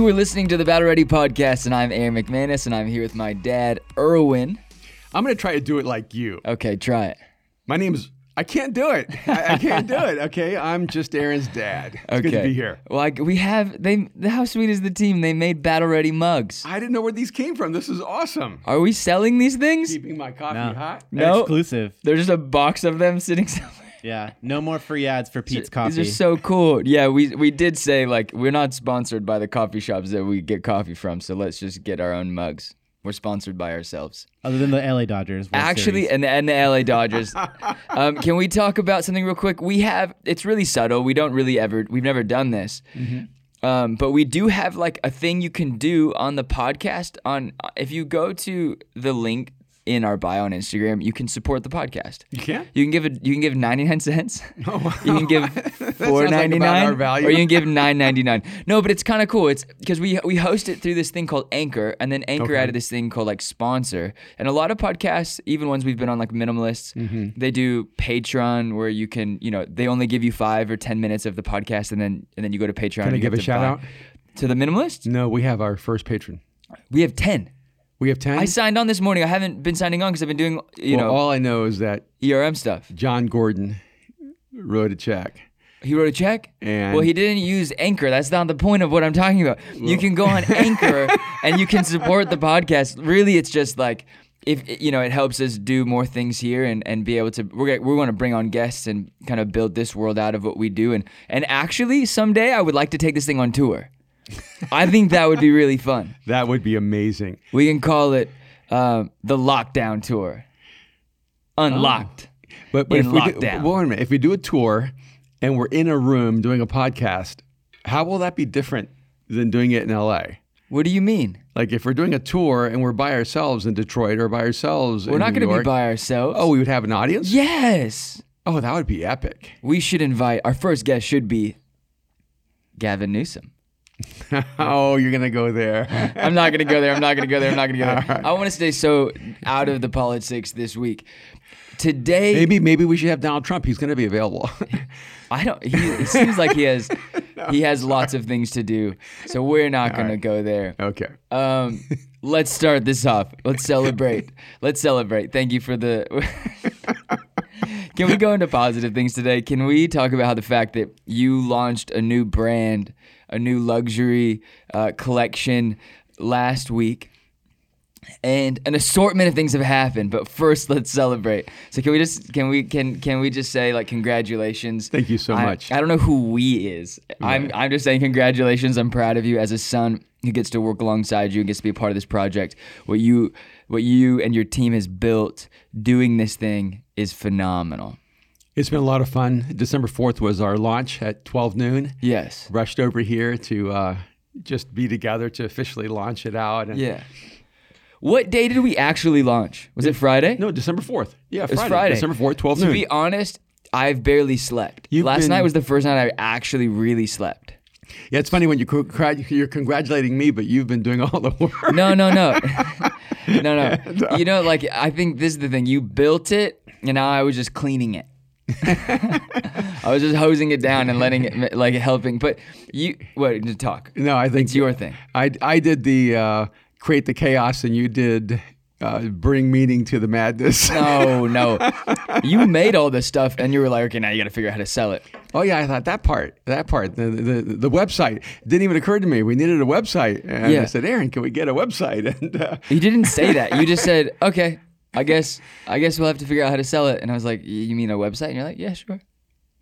You are listening to the Battle Ready podcast, and I'm Aaron McManus, and I'm here with my dad, Erwin. I'm gonna try to do it like you. Okay, try it. My name's. I can't do it. I, I can't do it. Okay, I'm just Aaron's dad. It's Okay. good to be here. Well, I, we have they. How sweet is the team? They made Battle Ready mugs. I didn't know where these came from. This is awesome. Are we selling these things? Keeping my coffee No. hot. No. Exclusive. There's just a box of them sitting somewhere. Yeah. No more free ads for Peet's Coffee. These are so cool. Yeah, we we did say like we're not sponsored by the coffee shops that we get coffee from, so let's just get our own mugs. We're sponsored by ourselves. Other than the LA Dodgers. World Actually, Series. and the, and the LA Dodgers. um, can we talk about something real quick? We have it's really subtle. We don't really ever we've never done this. Um, but we do have like a thing you can do on the podcast. On if you go to the link in our bio on Instagram, you can support the podcast. You can't. You can give it. You can give ninety nine cents. Oh, wow. You can give four ninety nine, like ninety about our nine, value. or you can give nine ninety nine. No, but it's kind of cool. It's because we we host it through this thing called Anchor, and then Anchor Okay. added this thing called like sponsor. And a lot of podcasts, even ones we've been on, like minimalists, Mm-hmm. they do Patreon, where you can, you know, they only give you five or ten minutes of the podcast, and then and then you go to Patreon. Can and I you give a shout out? to the minimalists? No, we have our first patron. We have ten. We have ten. I signed on this morning. I haven't been signing on because I've been doing, you well, know, all I know is that ERM stuff. John Gordon wrote a check. He wrote a check. And- well, he didn't use Anchor. That's not the point of what I'm talking about. you can go on Anchor and you can support the podcast. Really, it's just like if you know, it helps us do more things here and, and be able to. We're gonna- we want to bring on guests and kind of build this world out of what we do. And and actually, someday I would like to take this thing on tour. I think that would be really fun. That would be amazing. We can call it um, the Lockdown Tour. Unlocked. But, but In if we do, lockdown. wait a minute. If we do a tour and we're in a room doing a podcast, how will that be different than doing it in LA? What do you mean? Like if we're doing a tour and we're by ourselves in Detroit or by ourselves We're not going to be by ourselves. Oh, we would have an audience? yes. Oh, that would be epic. We should invite our first guest should be Gavin Newsom. oh, you're going to go there. I'm not gonna go there. I'm not gonna go there. I'm not gonna go there. I want to stay so out of the politics this week. Today, maybe maybe we should have Donald Trump. He's going to be available. I don't. He, it seems like he has he has lots of things to do, so we're not gonna go there. okay. Um, let's start this off. Let's celebrate. Let's celebrate. Thank you for the. Can we go into positive things today? Can we talk about how the fact that you launched a new brand, a new luxury uh, collection last week, and an assortment of things have happened. But first, let's celebrate. So can we just can we can can we just say like congratulations? Thank you so I- much. I don't know who we is. I'm I'm just saying congratulations. I'm proud of you as a son who gets to work alongside you and gets to be a part of this project. What you what you and your team has built doing this thing is phenomenal. It's been a lot of fun. December 4th was our launch at 12 noon. Yes. Rushed over here to uh, just be together to officially launch it out. And Yeah. What day did we actually launch? Was it Friday? No, December 4th. Yeah, it Friday. Friday. December 4th, 12 To noon. be honest, I've barely slept. You've Last been- night was the first night I actually really slept. yeah, it's funny when you you're congratulating me, but you've been doing all the work. No, no, no. no, no. You know, like I think this is the thing. You built it, and now I was just cleaning it. I was just hosing it down and letting it, like helping. But you, what to talk? No, I think It's your thing. I, I did the uh, create the chaos, and you did uh, bring meaning to the madness. No, no. You made all this stuff, and you were like, okay, now you got to figure out how to sell it. Oh yeah, I thought that part, that part, the the, the website didn't even occur to me. We needed a website, and Yeah. I said, Aaron, can we get a website? And uh, You didn't say that. You just said, okay. I guess, I guess we'll have to figure out how to sell it. And I was like, you mean a website? And you're like, yeah, sure.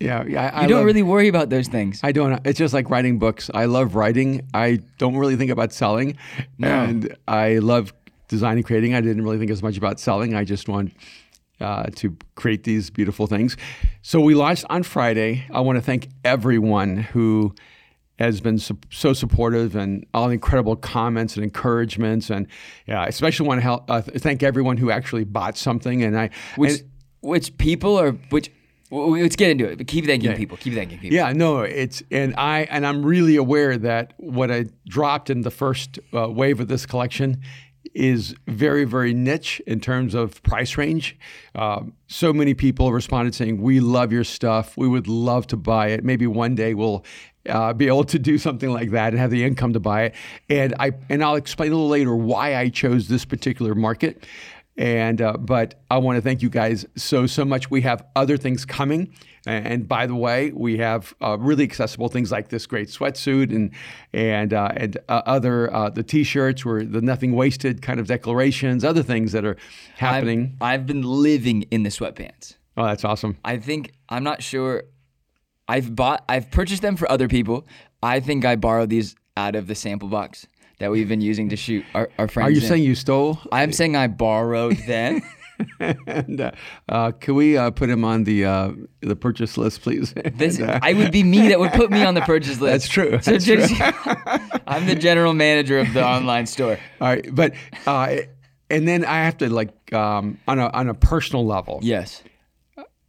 yeah, yeah, I, You I don't love- really worry about those things. I don't. It's just like writing books. I love writing. I don't really think about selling, and I love designing, creating. I didn't really think as much about selling. I just want uh, to create these beautiful things. So we launched on Friday. I want to thank everyone who has been so, so supportive and all the incredible comments and encouragements, and yeah, I especially want to help, uh, thank everyone who actually bought something. And I, Which, and- which people are, which, let's get into it. But keep thanking people. Keep thanking people. Yeah, no, it's and I and I'm really aware that what I dropped in the first uh, wave of this collection is very, very niche in terms of price range. Um, so many people responded saying, We love your stuff. We would love to buy it. Maybe one day we'll uh, be able to do something like that and have the income to buy it. And I and I'll explain a little later why I chose this particular market. And uh, but I want to thank you guys so so much. We have other things coming, and by the way, we have uh, really accessible things like this great sweatsuit and and uh, and uh, other uh, the T-shirts where the nothing wasted kind of declarations, other things that are happening. I've, I've been living in the sweatpants. oh, that's awesome. I think I'm not sure. I've bought, I've purchased them for other people. I think I borrowed these out of the sample box that we've been using to shoot our, our friends. Are you in. saying you stole? I'm saying I borrowed them. and uh, uh, can we uh, put him on the uh, the purchase list, please? This And, uh, I would be me that would put me on the purchase list. That's true. So That's just, I'm the general manager of the online store. all right, but uh, and then I have to like um, on a on a personal level. Yes.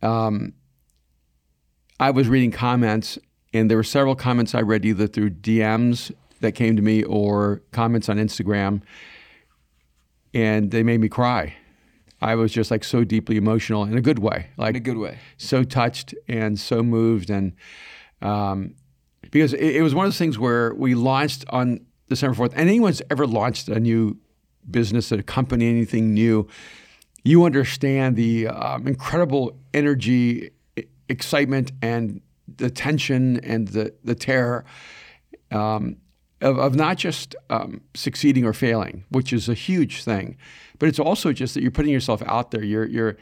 um, I was reading comments, and there were several comments I read either through DMs that came to me or comments on Instagram, and they made me cry. I was just like so deeply emotional in a good way, like In a good way. so touched and so moved, and um, because it, it was one of those things where we launched on December fourth, and anyone's ever launched a new business, a company, anything new, you understand the um, incredible energy, excitement, and the tension and the the terror um, of, of not just um, succeeding or failing, which is a huge thing, but it's also just that you're putting yourself out there. You're you're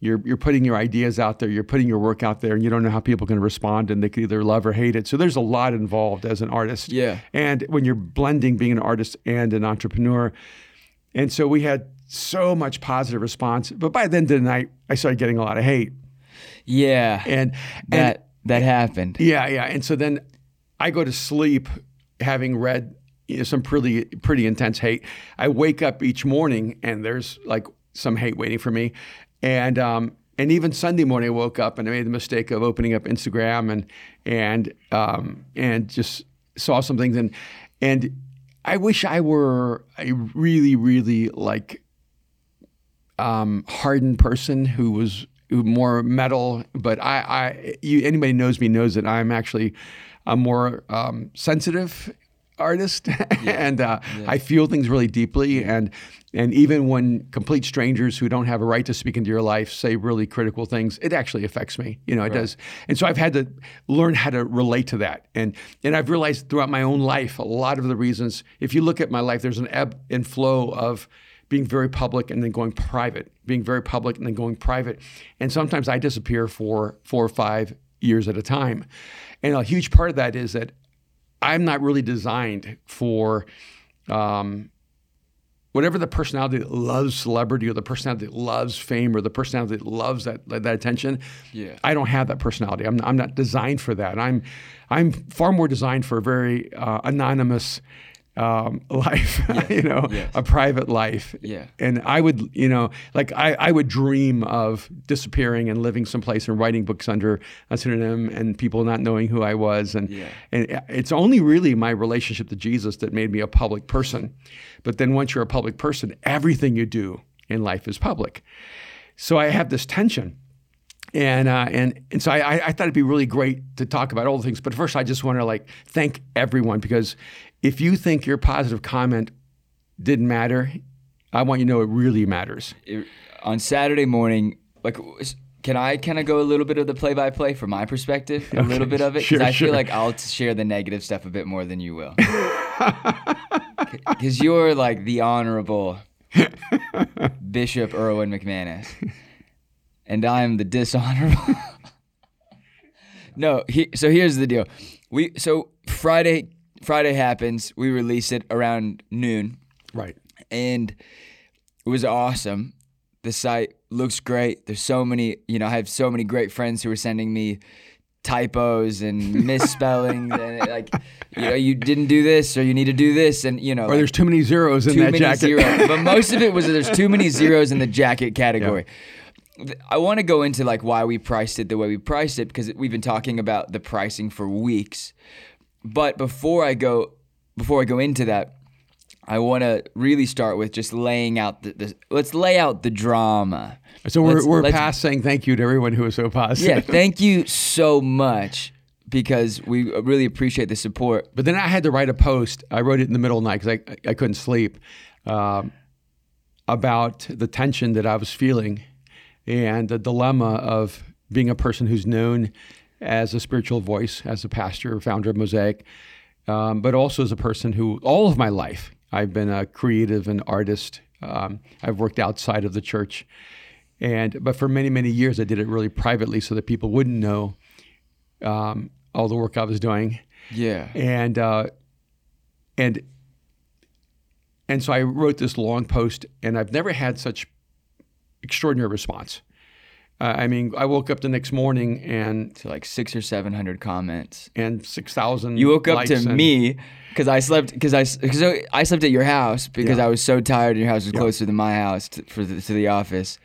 you're you're putting your ideas out there. You're putting your work out there, and you don't know how people are going to respond, and they could either love or hate it. So there's a lot involved as an artist. Yeah. And when you're blending being an artist and an entrepreneur, and so we had so much positive response. But by the end of the night, I started getting a lot of hate. Yeah. And and that that happened. yeah, yeah. And so then I go to sleep having read you know, some pretty pretty intense hate. I wake up each morning and there's like some hate waiting for me. And um and even Sunday morning I woke up and I made the mistake of opening up Instagram and and um and just saw some things and and I wish I were a really really like um, hardened person who was more metal. But I, I you, anybody knows me knows that I'm actually a more um, sensitive artist, and uh, I feel things really deeply. And and even when complete strangers who don't have a right to speak into your life say really critical things, it actually affects me. You know, it does. And so I've had to learn how to relate to that. And and I've realized throughout my own life a lot of the reasons. If you look at my life, there's an ebb and flow of being very public and then going private, being very public and then going private. And sometimes I disappear for four or five years at a time. And a huge part of that is that I'm not really designed for um, whatever the personality that loves celebrity or the personality that loves fame or the personality that loves that, that attention. Yeah. I don't have that personality. I'm, I'm not designed for that. I'm, I'm far more designed for a very uh, anonymous um, life, you know, Yes. a private life. Yeah. And I would, you know, like I, I would dream of disappearing and living someplace and writing books under a pseudonym and people not knowing who I was. And, Yeah. and it's only really my relationship to Jesus that made me a public person. But then once you're a public person, everything you do in life is public. So I have this tension. And, uh, and and so I- I thought it'd be really great to talk about all the things. But first, I just want to like thank everyone because if you think your positive comment didn't matter, I want you to know it really matters. It- on Saturday morning, like, can I kind of go a little bit of the play-by-play from my perspective, a little bit of it, because Sure, I sure. feel like I'll share the negative stuff a bit more than you will, because you're like the honorable Bishop Erwin McManus, and I'm the dishonorable. no, he, so here's the deal. We so Friday Friday happens. We release it around noon Right. and it was awesome. The site looks great. There's so many, you know, I have so many great friends who are sending me typos and misspellings and like, you know, you didn't do this or you need to do this and you know, Or there's too many zeros in too that many jacket. zeros. but most of it was there's too many zeros in the jacket category. I want to go into like why we priced it the way we priced it because we've been talking about the pricing for weeks. But before I go before I go into that, I want to really start with just laying out the, the let's lay out the drama. So we're, Let's- we're let's- past saying thank you to everyone who was so positive. Yeah, thank you so much because we really appreciate the support. But then I had to write a post. I wrote it in the middle of the night because I, I couldn't sleep um, about the tension that I was feeling and the dilemma of being a person who's known as a spiritual voice, as a pastor, founder of Mosaic, um, but also as a person who, all of my life, I've been a creative and artist. Um, I've worked outside of the church. And but for many many years I did it really privately so that people wouldn't know um, all the work I was doing Yeah. and uh, and and so I wrote this long post, and I've never had such extraordinary response. Uh, I mean, I woke up the next morning and To like six or seven hundred comments. and six thousand. You woke up to me because I slept because I because I slept at your house because Yeah. I was so tired. and Your house was closer than my house to, for the, to the office,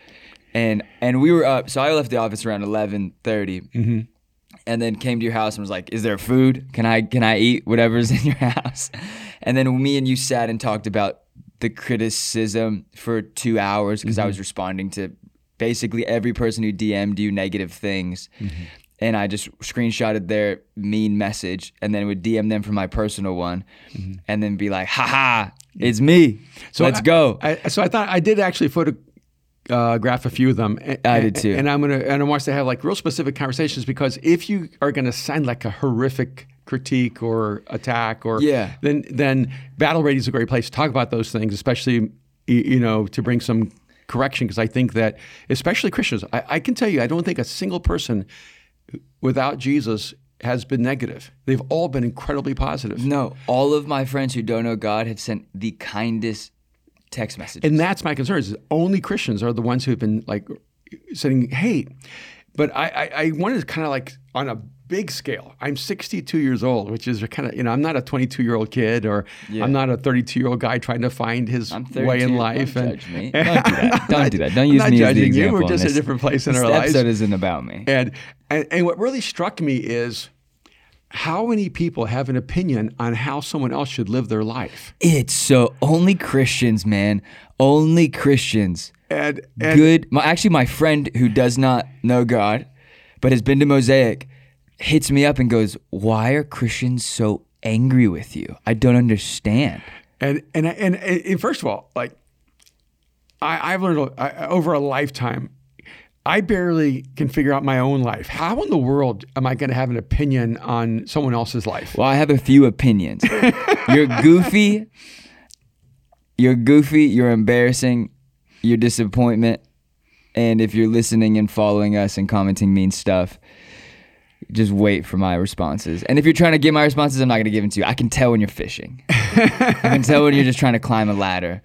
and and we were up. So I left the office around eleven Mm-hmm. and then came to your house and was like, "Is there food? Can I can I eat whatever's in your house?" And then me and you sat and talked about the criticism for two hours because Mm-hmm. I was responding to basically every person who DM'd you negative things. Mm-hmm. And I just screenshotted their mean message and then would DM them from my personal one and then be like, haha, it's me. So Let's I- go. I, so I thought I did actually photograph a few of them. and- I did too. And I'm gonna and I want us to have like real specific conversations because if you are gonna send like a horrific critique or attack or Yeah. then then Battle Ready is a great place to talk about those things, especially you know to bring some correction because I think that especially Christians, I, I can tell you I don't think a single person without Jesus has been negative. They've all been incredibly positive. no, all of my friends who don't know God have sent the kindest text messages. And that's my concern is only Christians are the ones who've been like saying, hey, but I, I, I wanted to kind of like on a big scale. I'm 62 years old, which is kind of, you know, I'm not a 22 year old kid or Yeah. I'm not a 32 year old guy trying to find his way in life. Don't and, judge me. Don't do that. Don't do that. Don't use me as the judging you. example. We're just a different place in our lives. episode isn't about me. And, and and what really struck me is how many people have an opinion on how someone else should live their life. It's so only Christians, man. Only Christians. And, and Good. My, actually, my friend who does not know God, but has been to Mosaic, hits me up and goes, "Why are Christians so angry with you? I don't understand." And and and, and first of all, like I, I've learned I, over a lifetime, I barely can figure out my own life. How in the world am I going to have an opinion on someone else's life? Well, I have a few opinions. you're goofy. You're goofy. You're embarrassing. You're disappointment. And if you're listening and following us and commenting mean stuff, just wait for my responses. And if you're trying to get my responses, I'm not going to give them to you. I can tell when you're fishing. I can tell when you're just trying to climb a ladder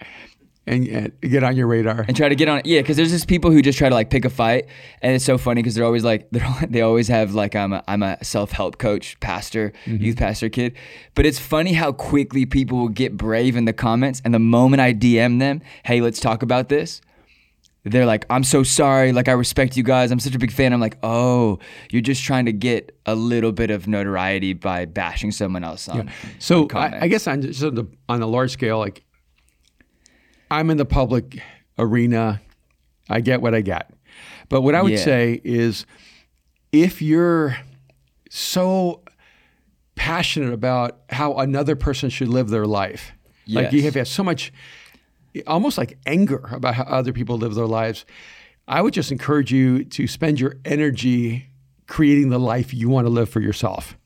And, and get on your radar. and try to get on it. Yeah, because there's just people who just try to like pick a fight, and it's so funny because they're always like they're they always have like I'm a I'm a self help coach, pastor, mm-hmm. youth pastor kid, but it's funny how quickly people will get brave in the comments, and the moment I DM them, hey, let's talk about this. They're like, I'm so sorry. Like, I respect you guys. I'm such a big fan. I'm like, oh, you're just trying to get a little bit of notoriety by bashing someone else on. So. I, I guess on just on the on a large scale, like I'm in the public arena, I get what I get. But what I would Yeah. say is, if you're so passionate about how another person should live their life, like you Yes. have so much, almost like anger about how other people live their lives, I would just encourage you to spend your energy creating the life you want to live for yourself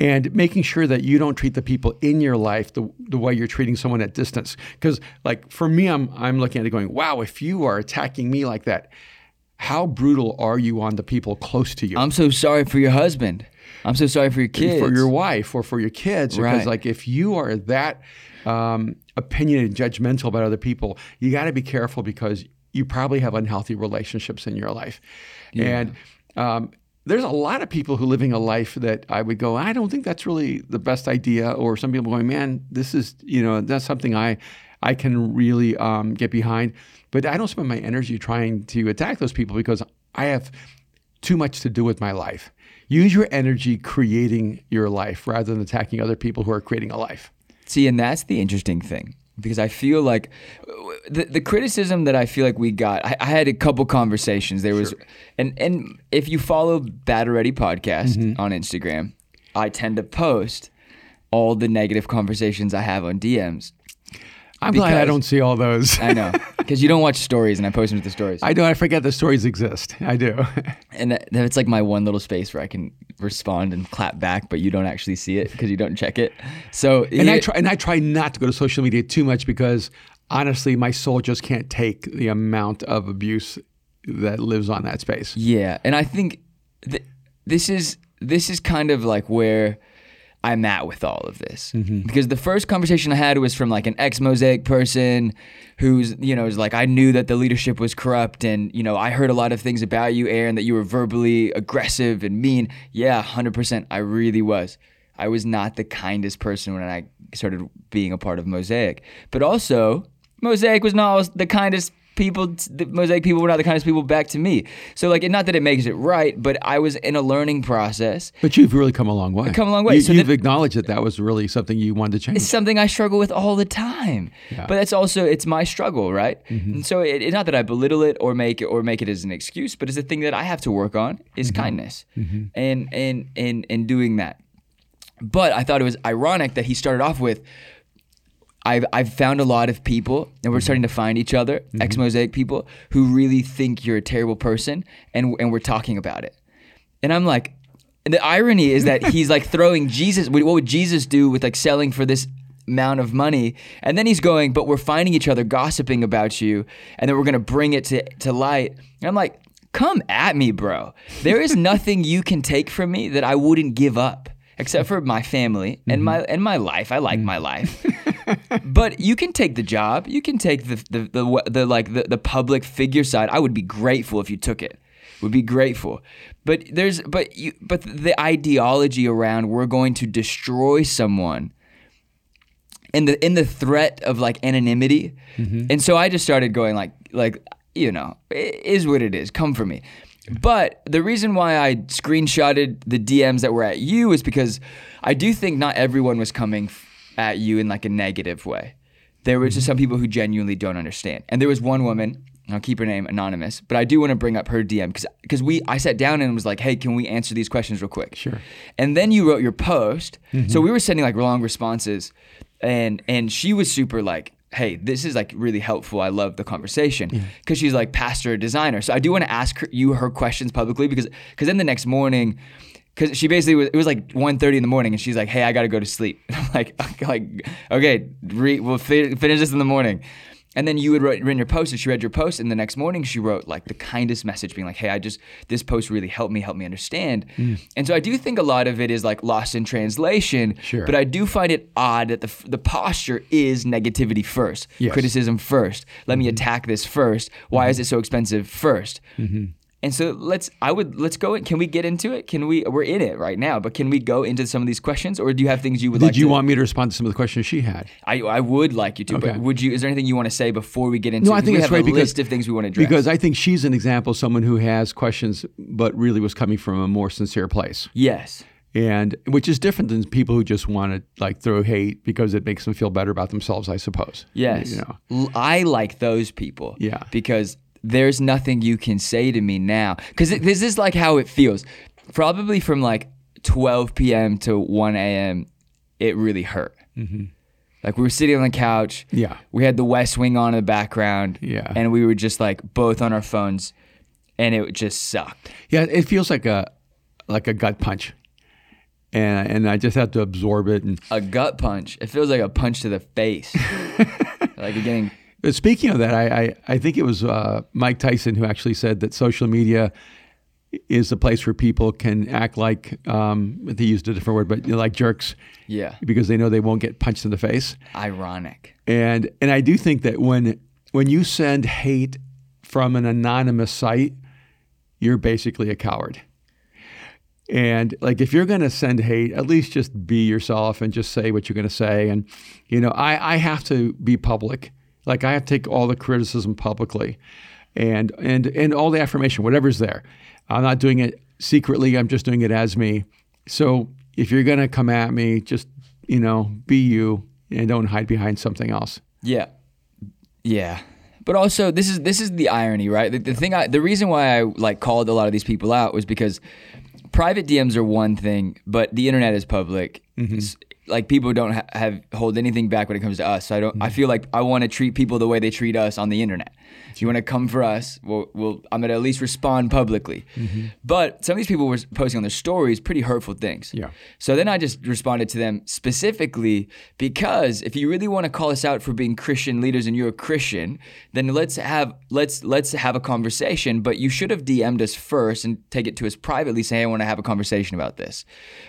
and making sure that you don't treat the people in your life the, the way you're treating someone at distance because like for me i'm i'm looking at it going wow if you are attacking me like that how brutal are you on the people close to you I'm so sorry for your husband. I'm so sorry for your kids. for your wife or for your kids because like if you are that um, opinionated and judgmental about other people you got to be careful because you probably have unhealthy relationships in your life and um, there's a lot of people who are living a life that I would go, I don't think that's really the best idea. Or some people going, man, this is, you know, that's something I, I can really um, get behind. But I don't spend my energy trying to attack those people because I have too much to do with my life. Use your energy creating your life rather than attacking other people who are creating a life. See, and that's the interesting thing. because I feel like the, the criticism that I feel like we got, I, I had a couple conversations. There was, and and if you follow Battle Ready podcast Mm-hmm. on Instagram, I tend to post all the negative conversations I have on DMs. I'm glad I don't see all those. I know because you don't watch stories, and I post them to the stories. I do. I forget the stories exist. I do. and that, that's like my one little space where I can respond and clap back, but you don't actually see it because you don't check it. So and I try and I try not to go to social media too much because honestly, my soul just can't take the amount of abuse that lives on that space. Yeah, and I think th- this is this is kind of like where I'm at with all of this mm-hmm. because the first conversation I had was from like an ex Mosaic person who's you know is like I knew that the leadership was corrupt and you know I heard a lot of things about you, Aaron, that you were verbally aggressive and mean. Yeah, hundred percent, I really was. I was not the kindest person when I started being a part of Mosaic, but also Mosaic was not always the kindest people. The Mosaic people were not the kindest people back to me. So like, not that it makes it right, but I was in a learning process. But you've really come a long way. come a long way. You, So you've acknowledged that that was really something you wanted to change. It's something I struggle with all the time. Yeah. But that's also it's my struggle, right? Mm-hmm. And so it, it's not that I belittle it or make it or make it as an excuse, but it's a thing that I have to work on is mm-hmm. kindness mm-hmm. and and and and doing that. But I thought it was ironic that he started off with. I've, I've found a lot of people, and we're starting to find each other, mm-hmm. ex Mosaic people, who really think you're a terrible person, and, and we're talking about it. And I'm like, the irony is that he's like throwing Jesus. What would Jesus do with like selling for this amount of money? And then he's going, but we're finding each other, gossiping about you, and then we're gonna bring it to to light. And I'm like, come at me, bro. There is nothing you can take from me that I wouldn't give up, except for my family and mm-hmm. my and my life. I like mm. my life. but you can take the job. You can take the the the, the like the, the public figure side. I would be grateful if you took it. Would be grateful. But there's but you but the ideology around we're going to destroy someone in the in the threat of like anonymity. Mm-hmm. And so I just started going like like you know, it is what it is. Come for me. But the reason why I screenshotted the DMs that were at you is because I do think not everyone was coming f- at you in like a negative way. There was just some people who genuinely don't understand. And there was one woman, I'll keep her name anonymous, but I do want to bring up her DM because because we I sat down and was like, hey, can we answer these questions real quick? Sure. And then you wrote your post. So mm-hmm. we were sending like long responses, and and she was super like, "Hey, this is like really helpful. I love the conversation." Because she's like pastor designer. So I do want to ask her, you her questions publicly because because then the next morning. Cause she basically was, it was like 1.30 in the morning, and she's like, "Hey, I gotta go to sleep." And I'm like, "Like, okay, re- we'll fi- finish this in the morning." And then you had write, written your post, and she read your post, and the next morning she wrote like the kindest message, being like, "Hey, I just this post really helped me, helped me understand." Hmm. And so I do think a lot of it is like lost in translation. Sure. But I do find it odd that the the posture is negativity first, Yes. criticism first. Let me mm-hmm. attack this first. Why mm-hmm. is it so expensive 1st And so let's I would let's go in. Can we get into it? Can we we're in it right now, but can we go into some of these questions or do you have things you would like to Did like you to want me to respond to some of the questions she had? I, I would like you to, Okay. but would you? Is there anything you want to say before we get into? No, I think we have a because list of things we want to address. because I think she's an example of someone who has questions, but really was coming from a more sincere place, yes, and which is different than people who just want to like throw hate because it makes them feel better about themselves. I suppose. yes, You know. I like those people. Yeah. because there's nothing you can say to me now. Because this is like how it feels. Probably from like 12 p.m. to 1 a.m. It really hurt. Like we were sitting on the couch. Mm-hmm. Yeah. We had the West Wing on in the background. Yeah. And we were just like both on our phones, and it just sucked. Yeah, it feels like a like a gut punch, and and I just have to absorb it. And A gut punch. It feels like a punch to the face. like you're getting but speaking of that, I I, I think it was uh, Mike Tyson who actually said that social media is a place where people can act like um, they used a different word, but you know, like jerks yeah, because they know they won't get punched in the face. ironic. And and I do think that when when you send hate from an anonymous site, you're basically a coward. And like if you're going to send hate, at least just be yourself and just say what you're going to say. And you know, I I have to be public. Like I have to take all the criticism publicly, and and and all the affirmation, whatever's there. I'm not doing it secretly. I'm just doing it as me. So if you're going to come at me, just you know, be you and don't hide behind something else. Yeah, yeah. But also, this is this is the irony, right? The, the thing, I, the reason why I like called a lot of these people out was because private DMs are one thing, but the internet is public. Mm-hmm. S- Like people don't ha- have hold anything back when it comes to us. So I don't. I mm-hmm. feel like I want to treat people the way they treat us on the internet. If you want to come for us, we'll, we'll I'm gonna at least respond publicly. Mm-hmm. But some of these people were posting on their stories pretty hurtful things. Yeah. So then I just responded to them specifically because if you really want to call us out for being Christian leaders and you're a Christian, then let's have let's let's have a conversation. But you should have DM'd us first and take it to us privately, say I want to have a conversation about this.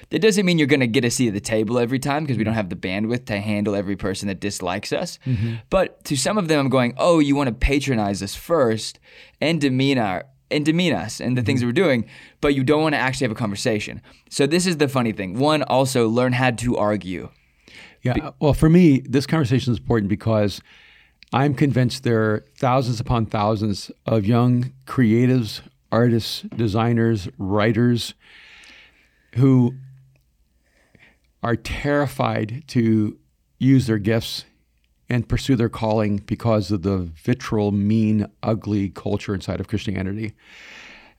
That doesn't mean you're going to get a seat at the table every time because we don't have the bandwidth to handle every person that dislikes us. Mm-hmm. But to some of them, I'm going, oh, you want to patronize us first and demean our and demean us and the things that we're doing, but you don't want to actually have a conversation. So this is the funny thing. One, also learn how to argue. Yeah. Uh, well, for me, this conversation is important because I'm convinced there are thousands upon thousands of young creatives, artists, designers, writers who are terrified to use their gifts and pursue their calling because of the vitriol, mean, ugly culture inside of Christianity.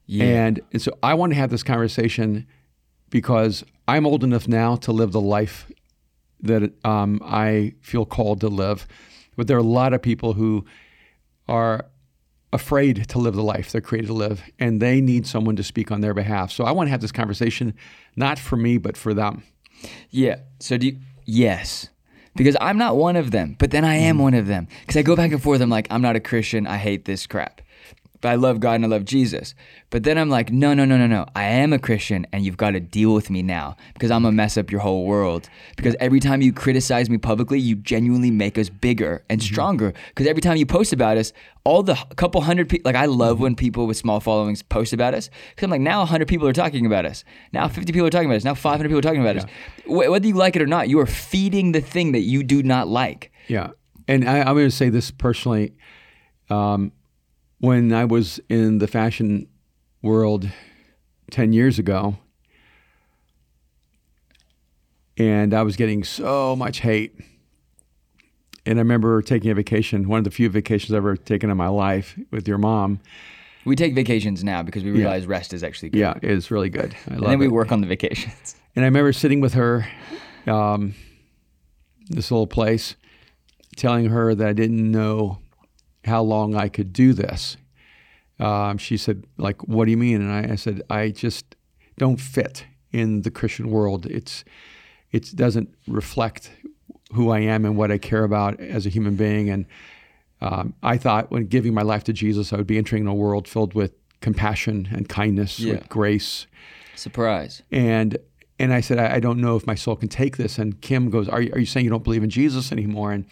Yeah. And, and so I want to have this conversation because I'm old enough now to live the life that um, I feel called to live. But there are a lot of people who are afraid to live the life they're created to live, and they need someone to speak on their behalf. So I want to have this conversation, not for me, but for them. Yeah. So do you, yes. Because I'm not one of them, but then I am mm. one of them. Because I go back and forth. I'm like, I'm not a Christian. I hate this crap. But I love God and I love Jesus. But then I'm like, no, no, no, no, no. I am a Christian and you've got to deal with me now because I'm going to mess up your whole world. Because every time you criticize me publicly, you genuinely make us bigger and stronger. Because every time you post about us, all the couple hundred people, like I love when people with small followings post about us. Because I'm like, now 100 people are talking about us. Now 50 people are talking about us. Now 500 people are talking about us. Wh- whether you like it or not, you are feeding the thing that you do not like. Yeah. And I, I'm going to say this personally. Um, when I was in the fashion world 10 years ago, and I was getting so much hate. And I remember taking a vacation, one of the few vacations I've ever taken in my life with your mom. We take vacations now because we realize rest is actually good. Yeah, it's really good. I And then we it. work on the vacations. And I remember sitting with her, um, this little place, telling her that I didn't know how long I could do this. Um, she said, "Like, what do you mean?" And I, I said, "I just don't fit in the Christian world. It's it doesn't reflect who I am and what I care about as a human being." And um, I thought, when giving my life to Jesus, I would be entering a world filled with compassion and kindness, Yeah. with grace, Surprise. and and I said, I, I don't know if my soul can take this. And Kim goes, are you, are you saying you don't believe in Jesus anymore? And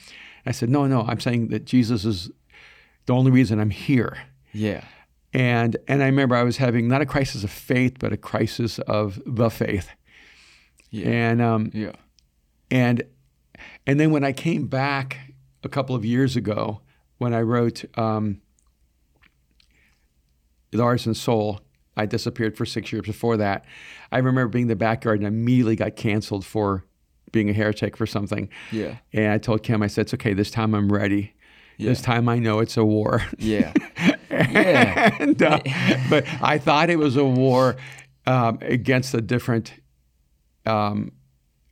I said, No, no, I'm saying that Jesus is the only reason I'm here. Yeah. And and I remember I was having not a crisis of faith, but a crisis of the faith. Yeah. And um, Yeah. and and then when I came back a couple of years ago, when I wrote um, The Artisan Soul, I disappeared for six years before that. I remember being in the backyard and I immediately got canceled for being a heretic for something. Yeah. And I told Kim, I said, it's okay, this time I'm ready. This time I know it's a war. Yeah. yeah. and, uh, but I thought it was a war um, against a different um,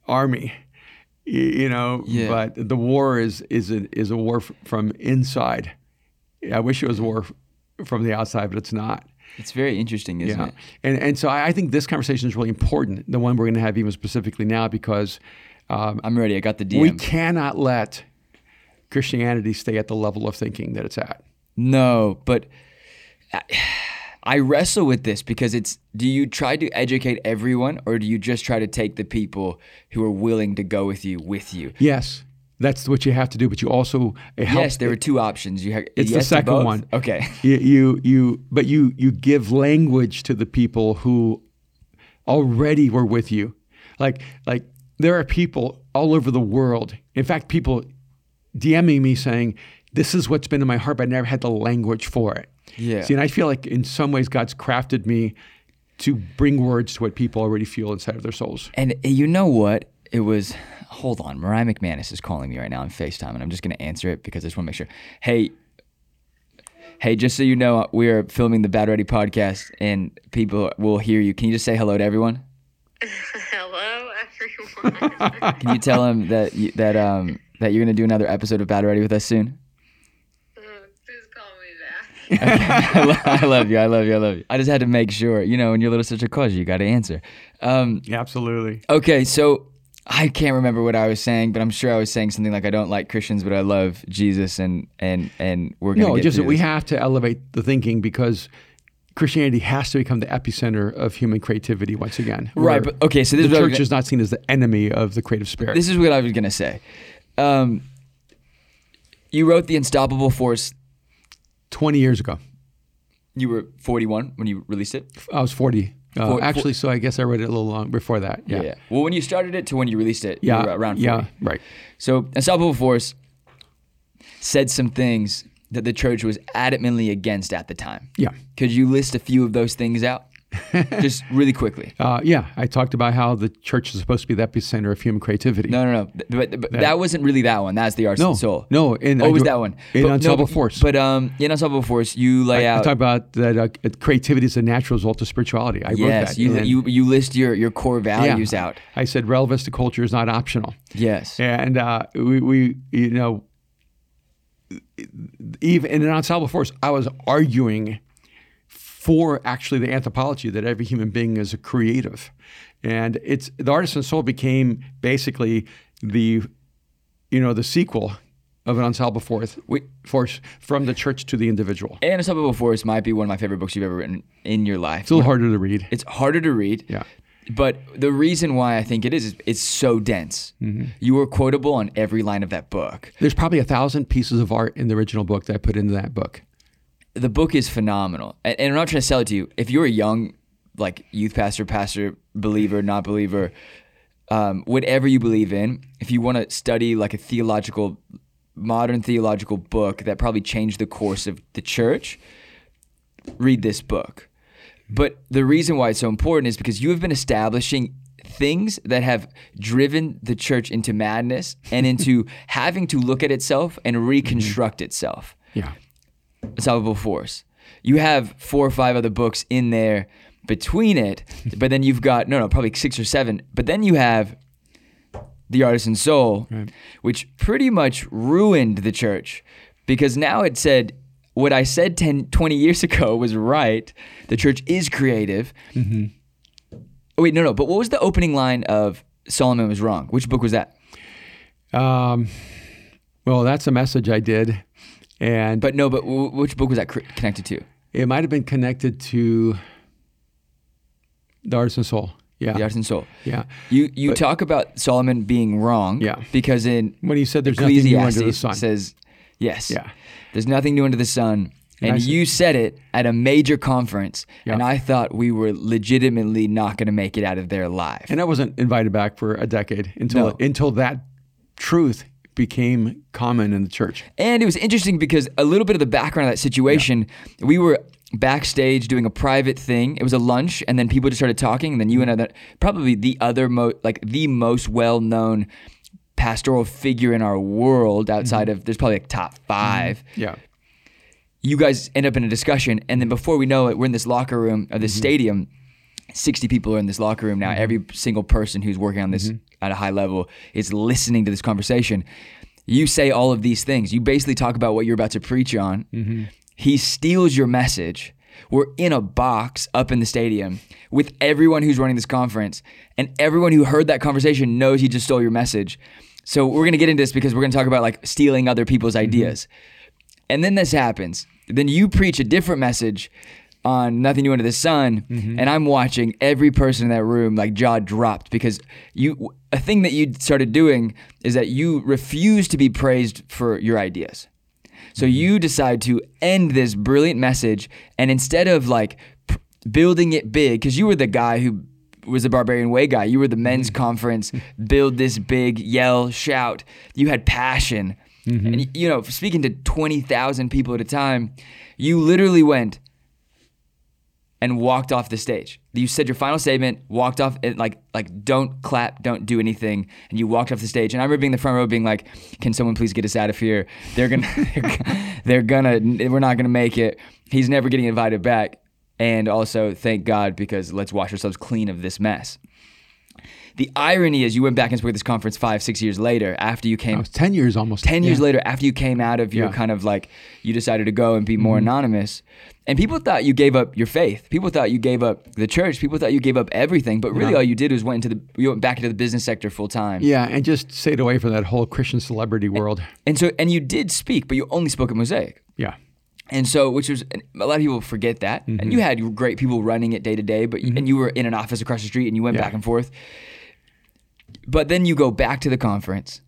army, you know. Yeah. But the war is is a, is a war f- from inside. I wish it was war f- from the outside, but it's not. It's very interesting, isn't Yeah, it? and and so I I think this conversation is really important. The one we're going to have even specifically now because um, I'm ready. I got the DM. we cannot let Christianity stay at the level of thinking that it's at. No, but I, I wrestle with this because it's do you try to educate everyone or do you just try to take the people who are willing to go with you with you? Yes, that's what you have to do. But you also yes, there were two options. You ha- It's the yes to second one. Okay. you, you you but you you give language to the people who already were with you like like there are people all over the world in fact people dming me saying this is what's been in my heart but i never had the language for it Yeah. see and i feel like in some ways god's crafted me to bring words to what people already feel inside of their souls And you know what? It was hold on. Mariah McManus is calling me right now on FaceTime, and I'm just going to answer it because I just want to make sure. Hey, hey, just so you know, we are filming the Battle Ready podcast, and people will hear you. Can you just say hello to everyone? Hello, everyone. Can you tell them that that um that you're going to do another episode of Battle Ready with us soon? Please call me back. I lo- I love you. I love you. I love you. I just had to make sure. You know, when you're a little such a cause, you got to answer. Um, Absolutely. Okay, so I can't remember what I was saying, but I'm sure I was saying something like I don't like Christians, but I love Jesus, and and and we're gonna No, get just that we have to elevate the thinking because Christianity has to become the epicenter of human creativity once again. right. But okay, so this the is what I was church gonna- is not seen as the enemy of the creative spirit. this is what I was gonna say. Um, you wrote the Unstoppable Force. 20 years ago. You were 41 when you released it. I was 40. Uh, For- actually, so I guess I read it a little long before that. Yeah. Yeah. Well, when you started it to when you released it, Yeah. you were around 40. Yeah. Right. So Unstoppable Force said some things that the church was adamantly against at the time. Yeah. Could you list a few of those things out? Just really quickly. Uh, yeah. I talked about how the church is supposed to be the epicenter of human creativity. No, no, no. But, but that wasn't really that one. That's the Arts No, and Soul. no, in- oh, I was that one. in But- no, Unstoppable but- Force. But um, in Unstoppable Force, you lay I out. talk about that uh, creativity is a natural result of spirituality. I wrote yes, that. you, And- you you list your your core yeah, values out. I said relevance to culture is not optional. Yes. And uh, we, we, you know, even in Unstoppable Force, I was arguing for actually the anthropology that every human being is a creative, and it's the artisan soul became basically the, you know, the sequel of Unstoppable Force, force from the church to the individual. And Unstoppable Force might be one of my favorite books you've ever written in your life. It's a little harder to read. It's harder to read. Yeah. But the reason why I think it is is it's so dense. Mm-hmm. You were quotable on every line of that book. There's probably a thousand pieces of art in the original book that I put into that book. The book is phenomenal. And, and I'm not trying to sell it to you. If you're a young, like youth pastor, pastor, believer, not believer, um, whatever you believe in, if you want to study like a theological, modern theological book that probably changed the course of the church, read this book. But the reason why it's so important is because you have been establishing things that have driven the church into madness and into having to look at itself and reconstruct itself. Yeah. Unstoppable Force. You have four or five other books in there between it, but then you've got no, no, probably six or seven. But then you have The Artisan Soul, which pretty much ruined the church because now it said what I said 10, 20 years ago was right. The church is creative. Oh, wait, no, no. But what was the opening line of Solomon was wrong? Which book was that? Um, well, that's a message I did, and But no, but w- which book was that connected to? it might have been connected to the artisan soul. Yeah, The Artisan Soul. yeah. You you talk about Solomon being wrong. Yeah. Because in When he said there's nothing new under the sun. says yes. Yeah. There's nothing new under the sun. And And you said it at a major conference, and I thought we were legitimately not going to make it out of there alive. And I wasn't invited back for a decade until No. until that truth became common in the church. And it was interesting because a little bit of the background of that situation, we were backstage doing a private thing. It was a lunch, and then people just started talking, and then you and other, probably the other mo- like the most well known pastoral figure in our world outside mm-hmm. of there's probably like top mm-hmm. 5 Yeah, You guys end up in a discussion, and then before we know it, we're in this locker room of this mm-hmm. stadium. 60 people are in this locker room now. Mm-hmm. Every single person who's working on this mm-hmm. at a high level is listening to this conversation. You say all of these things. You basically talk about what you're about to preach on. Mm-hmm. He steals your message. We're in a box up in the stadium with everyone who's running this conference, and everyone who heard that conversation knows he just stole your message. So we're gonna get into this because we're gonna talk about like stealing other people's ideas. And then this happens. Then you preach a different message on nothing new under the sun, mm-hmm. and I'm watching every person in that room like jaw dropped because you a thing that you started doing is that you refuse to be praised for your ideas. So mm-hmm. you decide to end this brilliant message, and instead of like p- building it big, because you were the guy who was the Barbarian Way guy, you were the men's mm-hmm. conference, build this big, yell, shout. You had passion, and you know, speaking to twenty thousand people at a time, you literally went. And walked off the stage. You said your final statement, walked off, and like like don't clap, don't do anything, and you walked off the stage. And I remember being in the front row, being like, "Can someone please get us out of here? They're gonna, they're gonna, we're not gonna make it. He's never getting invited back." And also, thank God because let's wash ourselves clean of this mess. The irony is, you went back and spoke at this conference five, six years later after you came 10 years almost. 10 years Yeah. later after you came out of your Yeah. Mm-hmm. kind of like you decided to go and be more anonymous and people thought you gave up your faith people thought you gave up the church people thought you gave up everything but really Yeah. all you did was went into the you went back into the business sector full time Yeah, and just stayed away from that whole Christian celebrity world. and so and you did speak but you only spoke at mosaic Yeah. and so which was a lot of people forget that Mm-hmm. and you had great people running it day to day but and you were in an office across the street and you went Yeah. back and forth but then you go back to the conference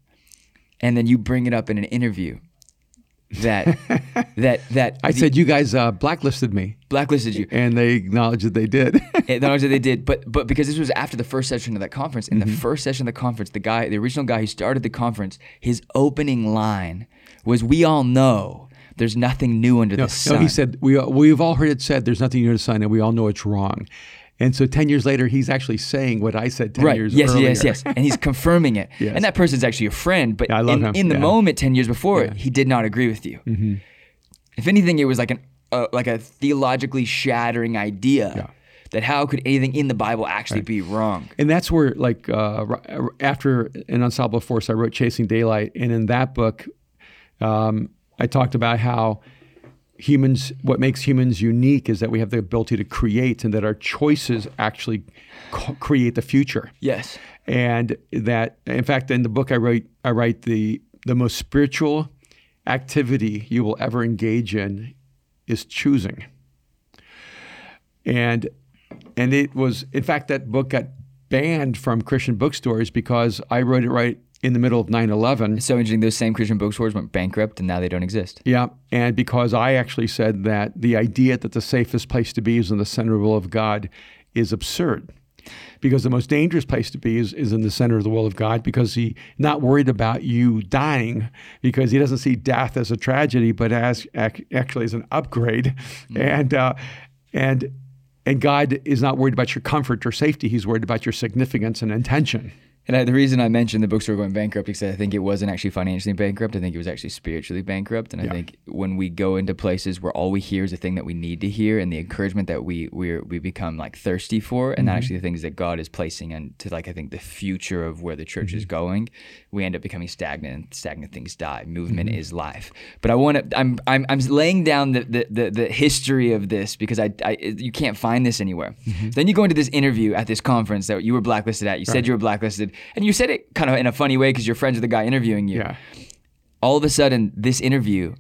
and then you bring it up in an interview that that that I the- said, you guys uh, blacklisted me. blacklisted you. And they acknowledged that they did. Only did they did, but but because this was after the first session of that conference, in Mm-hmm. the first session of the conference, the guy, the original guy who started the conference, his opening line was, "We all know there's nothing new under no, the sun." no, he said, we, we've all heard it said, there's nothing new under the sun, and we all know it's wrong. And so 10 years later, he's actually saying what I said 10 Right. years Yes, earlier. yes, yes. yes. And he's confirming it. Yes. And that person's actually a friend, but Yeah, in, in the Yeah. moment 10 years before, he did not agree with you. Mm-hmm. If anything, it was like an uh, like a theologically shattering idea Yeah. that how could anything in the Bible actually be wrong? And that's where, like, uh, after an unstoppable force, I wrote Chasing Daylight, and in that book, um, I talked about how humans, what makes humans unique is that we have the ability to create, and that our choices actually co- create the future. Yes. and that in fact in the book i write i write the the most spiritual activity you will ever engage in is choosing and and it was in fact that book got banned from christian bookstores because i wrote it right in the middle of 9-11 so interesting. Those same Christian bookstores went bankrupt and now they don't exist. yeah and because i actually said that the idea that the safest place to be is in the center of the will of god is absurd. Because the most dangerous place to be is, is in the center of the will of God because He's not worried about you dying because he doesn't see death as a tragedy but as ac- actually as an upgrade. And uh, and and God is not worried about your comfort or safety. He's worried about your significance and intention And I, the reason I mentioned the bookstore going bankrupt is because I think it wasn't actually financially bankrupt. I think it was actually spiritually bankrupt. And I think when we go into places where all we hear is the thing that we need to hear and the encouragement that we we we become like thirsty for, and not mm-hmm. actually the things that God is placing into like I think the future of where the church is mm-hmm. going, we end up becoming stagnant. Stagnant things die. Movement mm-hmm. is life. But I want to. I'm I'm I'm laying down the the, the, the history of this because I, I you can't find this anywhere. Then you go into this interview at this conference that you were blacklisted at. You said you were blacklisted, and you said it kind of in a funny way because you're friends with the guy interviewing you. yeah All of a sudden, this interview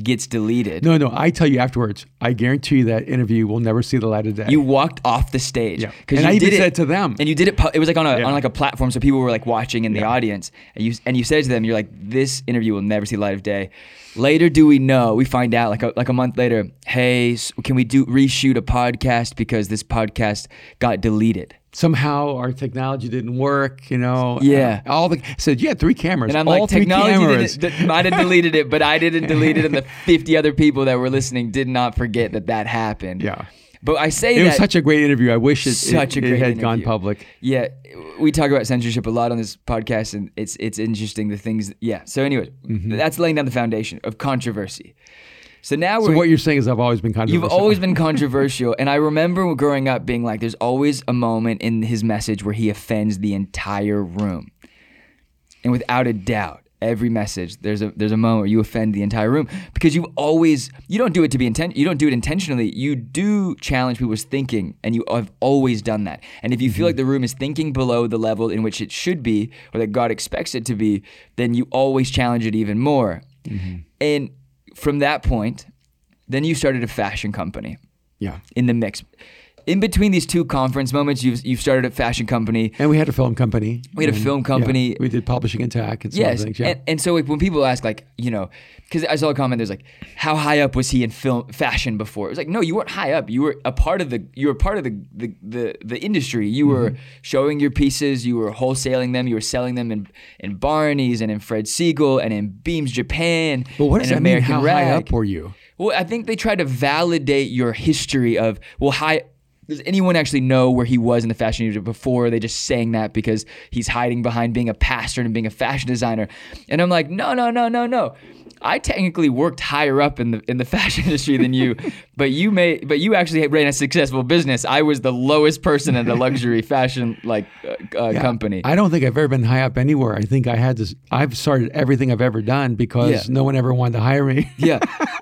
gets deleted. no no I tell you afterwards I guarantee you that interview will never see the light of day You walked off the stage. Yeah. And you I even did said to them. and you did it. pu- It was like on a Yeah. on like a platform, so people were like watching in the audience. And you and you said to them, "You're like, this interview will never see the light of day." Later, do we know? We find out like a, like a month later. Hey, can we do reshoot a podcast because this podcast got deleted? Somehow our technology didn't work, you know. Yeah. Uh, all the said you had three cameras. And I'm all like, three technology cameras. didn't, might have deleted it, but I didn't delete it, and the 50 other people that were listening did not forget that that happened. Yeah. But I say It that was such a great interview. I wish it, Such it, a it great had gone public. Yeah, we talk about censorship a lot on this podcast, and it's it's interesting the things. Yeah. So, anyway, Mm-hmm. that's laying down the foundation of controversy. So now So what you're saying is I've always been controversial. You've always been controversial, and I remember growing up being like, "There's always a moment in his message where he offends the entire room," and without a doubt, every message there's a there's a moment where you offend the entire room. Because you've always you don't do it to be intent you don't do it intentionally. You do challenge people's thinking and you have always done that. And if you feel mm-hmm. like the room is thinking below the level in which it should be or that God expects it to be then you always challenge it even more. Mm-hmm. And from that point then you started a fashion company Yeah. in the mix in between these two conference moments you've you've started a fashion company And we had a film company. We had a film company. yeah, we did publishing and tech and Yes, things. Yeah. and, and so like when people ask like you know, because I saw a comment there's like, how high up was he in film fashion before? It was like no, you weren't high up. You were a part of the you were part of the the the, the industry. You were Mm-hmm. showing your pieces. You were wholesaling them. You were selling them in in Barney's and in Fred Segal and in Beams Japan. but what does and that mean? How Rag. high up were you? Well, I think they try to validate your history of well, high does anyone actually know where he was in the fashion industry before? Are they just saying that because he's hiding behind being a pastor and being a fashion designer? And I'm like, no, no, no, no, no. I technically worked higher up in the in the fashion industry than you, but you may, but you actually ran a successful business. I was the lowest person in the luxury fashion like uh, uh, company. I don't think I've ever been high up anywhere. I think I had this. I've started everything I've ever done because Yeah. no one ever wanted to hire me. yeah,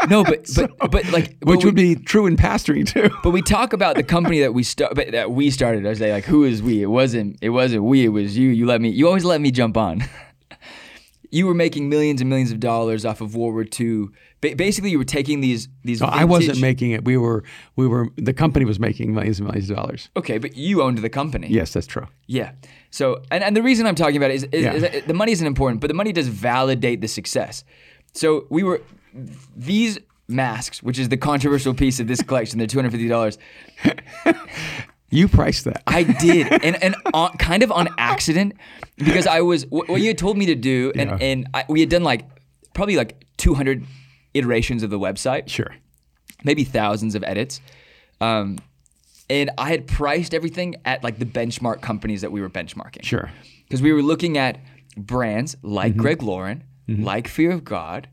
no, but but but like, but Which we- would be true in pastoring too. But we talk about the company that we start, but that we started. I say like, who is we? It wasn't. It wasn't we. It was you. You let me. You always let me jump on. You were making millions and millions of dollars off of World War II. Ba- basically, you were taking these these. No, I wasn't making it. We were. We were. The company was making millions and millions of dollars. Okay, but you owned the company. Yes, that's true. Yeah. So, and, and the reason I'm talking about it is, is, Yeah. is the money isn't important, but the money does validate the success. So we were these masks, which is the controversial piece of this collection. They're two hundred fifty dollars. You priced that. I did, and and on, kind of on accident, because I was what, what you had told me to do, and Yeah. and I, we had done like probably like 200 iterations of the website, sure. maybe thousands of edits, um, and I had priced everything at like the benchmark companies that we were benchmarking. Sure. because we were looking at brands like Mm-hmm. Greg Lauren, like Fear of God,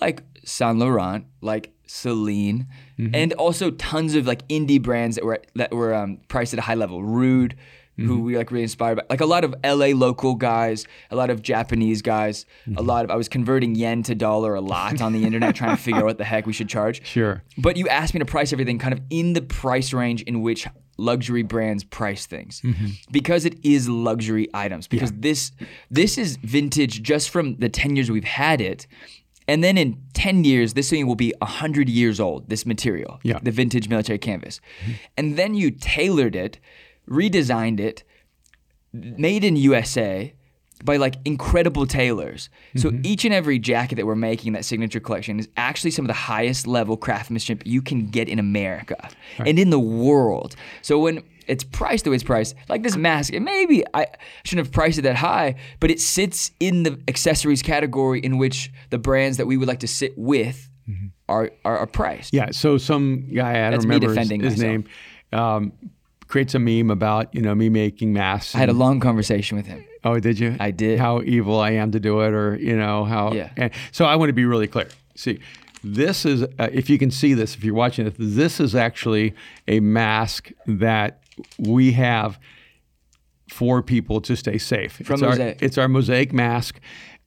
like Saint Laurent, like Celine, Mm-hmm. and also tons of like indie brands that were that were um, priced at a high level. Rhude, Mm-hmm. who we like really inspired by, like a lot of LA local guys, a lot of Japanese guys, Mm-hmm. a lot of I was converting yen to dollar a lot on the internet, trying to figure out what the heck we should charge. Sure. But you asked me to price everything kind of in the price range in which luxury brands price things because it is luxury items because this this is vintage just from the 10 years we've had it and then in 10 years this thing will be 100 years old this material Yeah. the vintage military canvas and then you tailored it redesigned it made in USA by like incredible tailors. So mm-hmm. each and every jacket that we're making in that signature collection is actually some of the highest level craftsmanship you can get in America and in the world. So when it's priced the way it's priced, like this mask, it maybe I shouldn't have priced it that high, but it sits in the accessories category in which the brands that we would like to sit with are, are are priced. Yeah. So some guy I don't That's remember his, defending his name um, creates a meme about you know me making masks. I had a long conversation with him. Oh, did you? I did. How evil I am to do it, or you know how? Yeah. And so I want to be really clear. See, this is uh, if you can see this, if you're watching it, this is actually a mask that we have for people to stay safe. From it's our, Mosaic. it's our mosaic mask,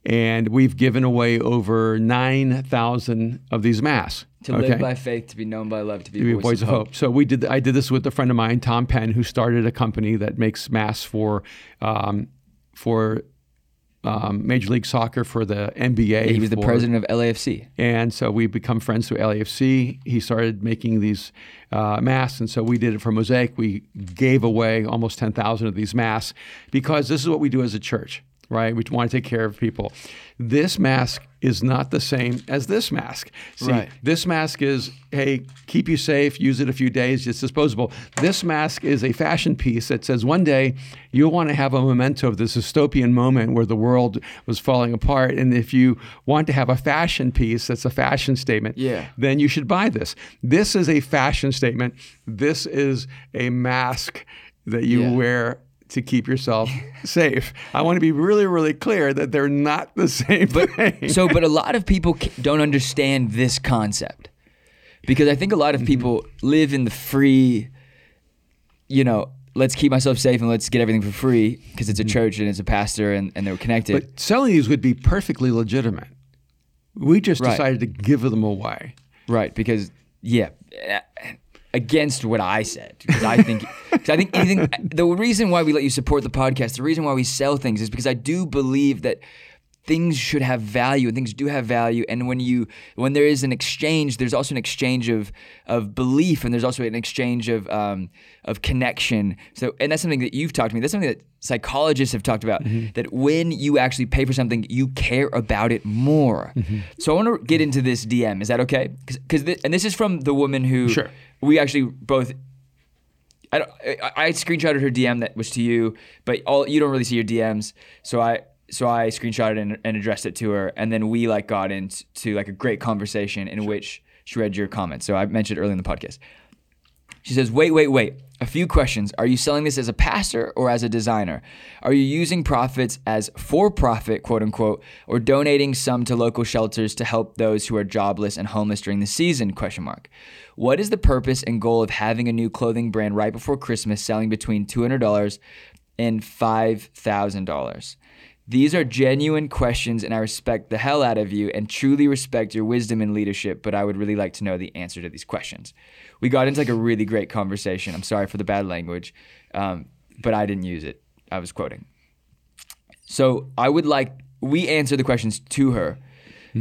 and we've given away over nine thousand of these masks. To live by faith, to be known by love, to be, to be voice of hope. So we did. I did this with a friend of mine, Tom Penn, who started a company that makes masks for um, for um, Major League Soccer for the NBA. He was the president of LAFC. and so we become friends through LAFC. He started making these uh, masks, and so we did it for Mosaic. We gave away almost ten thousand of these masks because this is what we do as a church, right? We want to take care of people. This mask is not the same as this mask. See, Right. this mask is, hey, keep you safe, use it a few days, it's disposable. This mask is a fashion piece that says one day you'll want to have a memento of this dystopian moment where the world was falling apart. And if you want to have a fashion piece that's a fashion statement, Yeah. then you should buy this. This is a fashion statement. This is a mask that you Yeah. wear to keep yourself safe. I want to be really, really clear that they're not the same thing. so, but a lot of people don't understand this concept because I think a lot of mm-hmm. people live in the free, you know, let's keep myself safe and let's get everything for free because it's a mm-hmm. church and it's a pastor and, and they're connected. But selling these would be perfectly legitimate. We just Right. decided to give them away. right. Because, yeah. Eh, Against what I said, because I think, because I think anything. The reason why we let you support the podcast, the reason why we sell things, is because I do believe that things should have value and things do have value and when you when there is an exchange there's also an exchange of of belief and there's also an exchange of um, of connection so and that's something that you've talked to me that's something that psychologists have talked about that when you actually pay for something you care about it more so i want to get into this dm is that okay because and this is from the woman who Sure. we actually both I, don't, I, I screenshotted her DM that was to you, but all you don't really see your DMs. So I so I screenshotted and, and addressed it to her, and then we like got into like a great conversation in which she read your comments. So I mentioned early in the podcast. She says, wait, wait, wait. A few questions. Are you selling this as a pastor or as a designer? Are you using profits as for profit, quote unquote, or donating some to local shelters to help those who are jobless and homeless during the season? Question mark. What is the purpose and goal of having a new clothing brand right before Christmas selling between $200 and $5,000? These are genuine questions, and I respect the hell out of you and truly respect your wisdom and leadership. But I would really like to know the answer to these questions. We got into like a really great conversation. I'm sorry for the bad language, um, but I didn't use it. I was quoting. So I would like we answer the questions to her,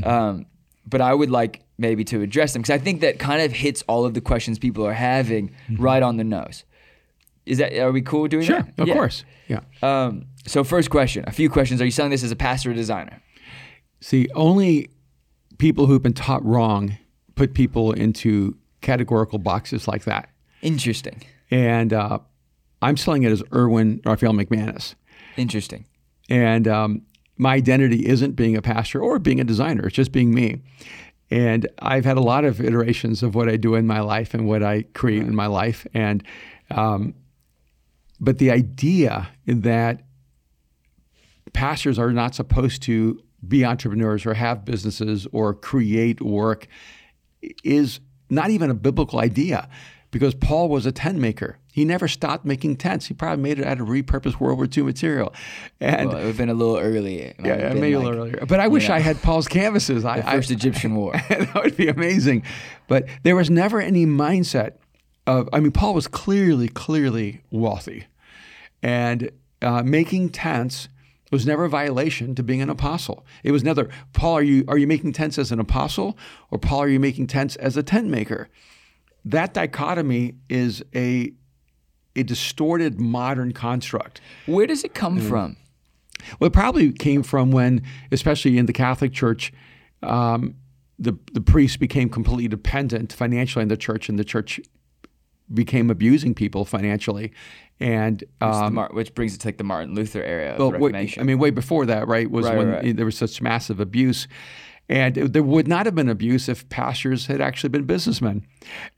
um, but I would like maybe to address them because I think that kind of hits all of the questions people are having right on the nose. Is that are we cool doing Sure, that? Sure, of Yeah. course. Yeah. Um, so first question, a few questions. Are you selling this as a pastor or designer? See, only people who've been taught wrong put people into categorical boxes like that. Interesting. And uh, I'm selling it as Erwin Raphael McManus. Interesting. And um, my identity isn't being a pastor or being a designer, it's just being me. And I've had a lot of iterations of what I do in my life and what I create in my life. And, um, but the idea that pastors are not supposed to be entrepreneurs or have businesses or create work is not even a biblical idea because Paul was a tent maker. He never stopped making tents. He probably made it out of repurposed World War II material. And Well, it would have been a little early. Yeah, have yeah, been maybe a little earlier. But I wish know, I had Paul's canvases. I, the I- first Egyptian war. that would be amazing. But there was never any mindset of, I mean, Paul was clearly, clearly wealthy. And uh, making tents was never a violation to being an apostle. It was never, Paul, are you, are you making tents as an apostle? Or Paul, are you making tents as a tent maker? That dichotomy is a, a distorted modern construct. Where does it come from? Well, it probably came from when, especially in the Catholic Church, um, the the priests became completely dependent financially on the church, and the church became abusing people financially. And the um, Mar- which brings it to like the Martin Luther era of well, the wait, Reformation. I mean, way before that, right, was Right, when right, right. there was such massive abuse. And it- there would not have been abuse if pastors had actually been businessmen.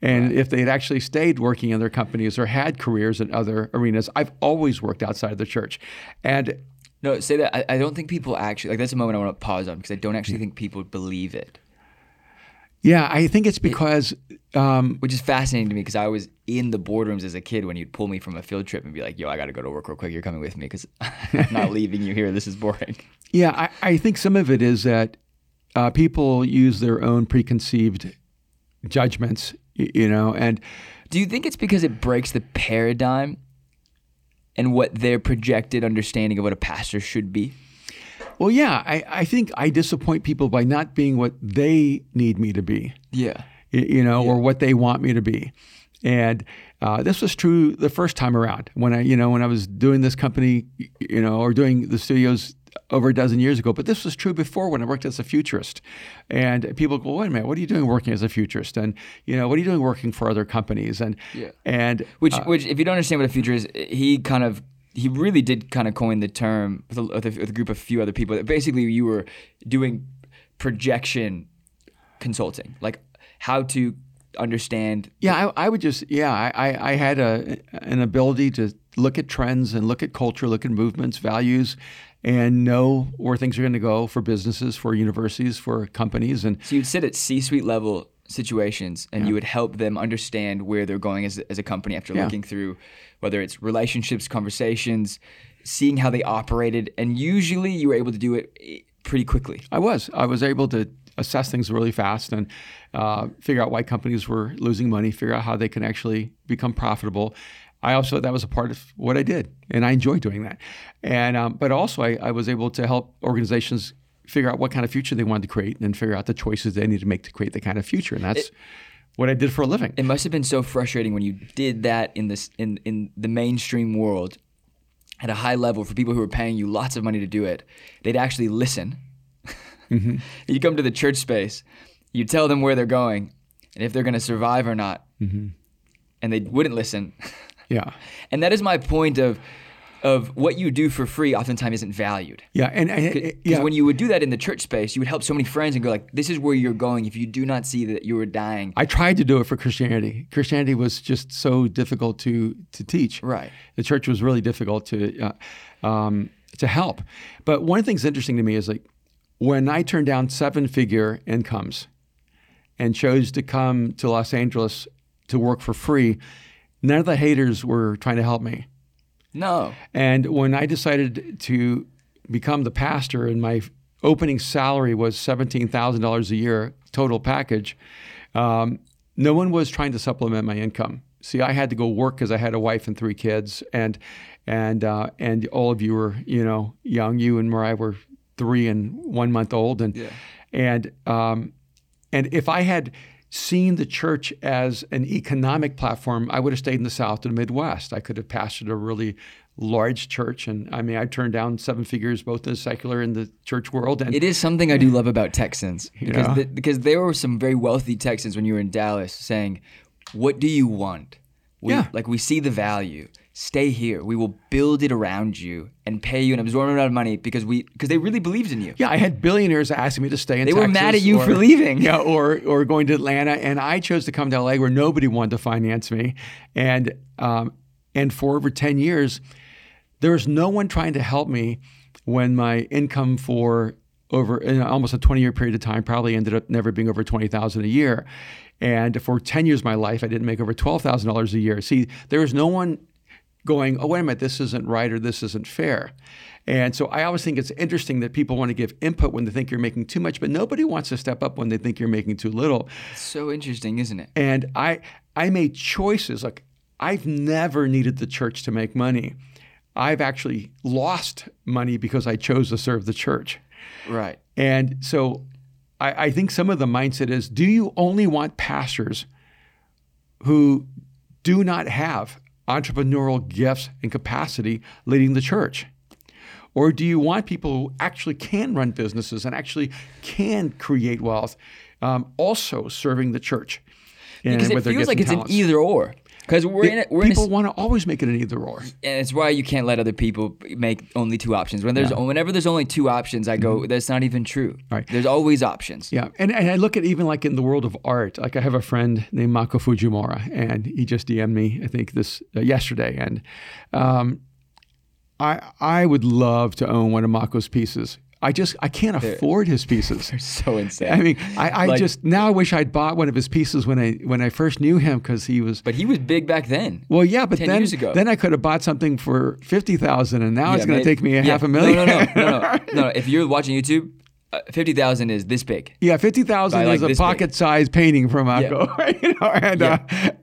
And if they had actually stayed working in their companies or had careers in other arenas. I've always worked outside of the church. And no, say that. I, I don't think people actually like. That's a moment I want to pause on because I don't actually think people would believe it, yeah, I think it's because um, which is fascinating to me because I was in the boardrooms as a kid when you'd pull me from a field trip and be like, "Yo, I got to go to work real quick. You're coming with me because I'm not leaving you here. This is boring." Yeah, I, I think some of it is that uh, people use their own preconceived judgments, you know, and Do you think it's because it breaks the paradigm and what their projected understanding of what a pastor should be? well, yeah, I, I think I disappoint people by not being what they need me to be, Yeah. You know, or what they want me to be. And uh, this was true the first time around when I, you know, when I was doing this company, you know, or doing the studios over a dozen years ago. But this was true before when I worked as a futurist. And people go, wait a minute, what are you doing working as a futurist? And you know, what are you doing working for other companies? And Yeah. and Which, which, if you don't understand what a future is, he kind of, he really did kind of coin the term with a, with a, with a group of few other people. That basically, you were doing projection consulting, like how to understand. Yeah, I, I would just yeah, I, I, had a an ability to look at trends and look at culture, look at movements, values, and know where things are going to go for businesses, for universities, for companies, and So you'd sit at C-suite level situations, and you would help them understand where they're going as, as a company after Yeah. looking through whether it's relationships, conversations, seeing how they operated, and usually you were able to do it eh, pretty quickly. I was I was able to assess things really fast and uh, figure out why companies were losing money, figure out how they can actually become profitable. I also that was a part of what I did, and I enjoyed doing that. And um, but also I, I was able to help organizations figure out what kind of future they wanted to create and figure out the choices they need to make to create the kind of future. And that's what I did for a living. It must have been so frustrating when you did that in this in in the mainstream world at a high level for people who were paying you lots of money to do it. They'd actually listen. you come to the church space, you tell them where they're going and if they're going to survive or not, and they wouldn't listen. yeah. And that is my point of of what you do for free oftentimes isn't valued. Yeah, and, and Because yeah, when you would do that in the church space, you would help so many friends and go like, "This is where you're going." If you do not see that you are dying, I tried to do it for Christianity. Christianity was just so difficult to to teach. Right. The church was really difficult to uh, um, to help. But one of the things interesting to me is like when I turned down seven figure incomes and chose to come to Los Angeles to work for free, none of the haters were trying to help me. no, And when I decided to become the pastor, and my opening salary was seventeen thousand dollars a year total package, um, no one was trying to supplement my income. See, I had to go work because I had a wife and three kids, and and uh, and all of you were you know young. You and Mariah were three and one month old, and and um, and if I had seen the church as an economic platform, I would have stayed in the South and Midwest. I could have pastored a really large church, and I mean, I turned down seven figures both in the secular and the church world. And it is something I do love about Texans because the- because there were some very wealthy Texans when you were in Dallas saying, "What do you want? We, Yeah. like we see the value. Stay here. We will build it around you and pay you an absorbent amount of money because we because they really believed in you. yeah, I had billionaires asking me to stay in. They were mad at you or- for leaving. Yeah, or or going to Atlanta, and I chose to come to LA where nobody wanted to finance me, and um, and for over ten years, there was no one trying to help me when my income for over in almost a 20 year period of time probably ended up never being over 20,000 a year. And for 10 years of my life, I didn't make over $12,000 a year. See, there was no one going, oh, wait a minute, this isn't right or this isn't fair. And so I always think it's interesting that people want to give input when they think you're making too much, but nobody wants to step up when they think you're making too little. It's so interesting, isn't it? And I I made choices. Like I've never needed the church to make money. I've actually lost money because I chose to serve the church. Right. And so I, I think some of the mindset is do you only want pastors who do not have entrepreneurial gifts and capacity leading the church? Or do you want people who actually can run businesses and actually can create wealth, um, also serving the church? And Because it feels like it's an either or. Because we're in a, we're in a, people want to always make it an either or. and it's why you can't let other people make only two options. When there's whenever there's only two options, I go, that's not even true. Mm-hmm. Right. There's always options. Yeah, and, and I look at even like in the world of art. Like I have a friend named Mako Fujimura, and he just DM'd me I think this uh, yesterday, and um, I I would love to own one of Mako's pieces. I just I can't afford his pieces. They're so insane. I mean, I, I Like- just now I wish I'd bought one of his pieces when I when I first knew him because he was. but he was big back then. Well, yeah, but 10 then then I could have bought something for fifty thousand, and now it's going to take me a Yeah. half a million. No, no, no, no, no, no, no. If you're watching YouTube, uh, fifty thousand is this big. Yeah, fifty thousand like, is a pocket-sized painting from Mako, you know, and uh,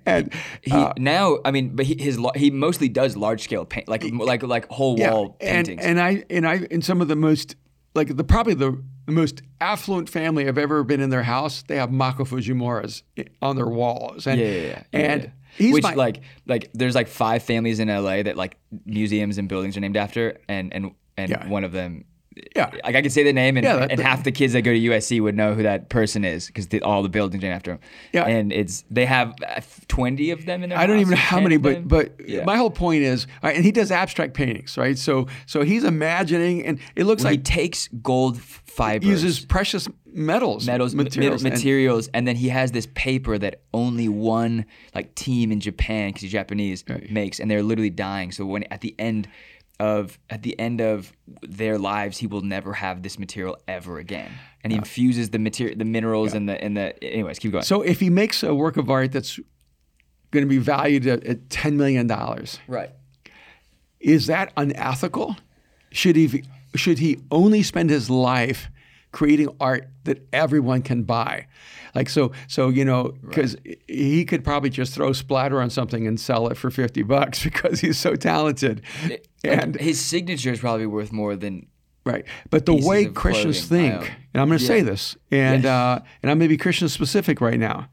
and He uh, now, I mean, but he, his he mostly does large scale paint, like like like whole wall and, paintings. and I and I in some of the most like the probably the, the most affluent family I've ever been in their house. They have Mako Fujimuras on their walls, and yeah, yeah, yeah. and he's which my, like like there's like five families in LA that like museums and buildings are named after, and and and Yeah. one of them. Yeah. like I could say the name, and, Yeah, that- and half the kids that go to USC would know who that person is because all the buildings are named after him. Yeah. and it's they have uh, twenty of them in their. I don't even know how many, but but Yeah. my whole point is, right, and he does abstract paintings, right? So so he's imagining, and it looks he like takes gold fibers. uses precious metals, metals materials, materials, and- and then he has this paper that only one like team in Japan because he's Japanese Right. makes and they're literally dying so when at the end of at the end of their lives he will never have this material ever again. And he infuses the material the minerals and the and the anyways keep going. So if he makes a work of art that's going to be valued at, at ten million dollars, right. is that unethical? Should he should he only spend his life creating art that everyone can buy? Like so so you know because he could probably just throw splatter on something and sell it for 50 bucks because he's so talented. and his signature is probably worth more than Right. But the way Christians clothing. think, and I'm going to say this, and uh, and I'm going to be Christian specific right now.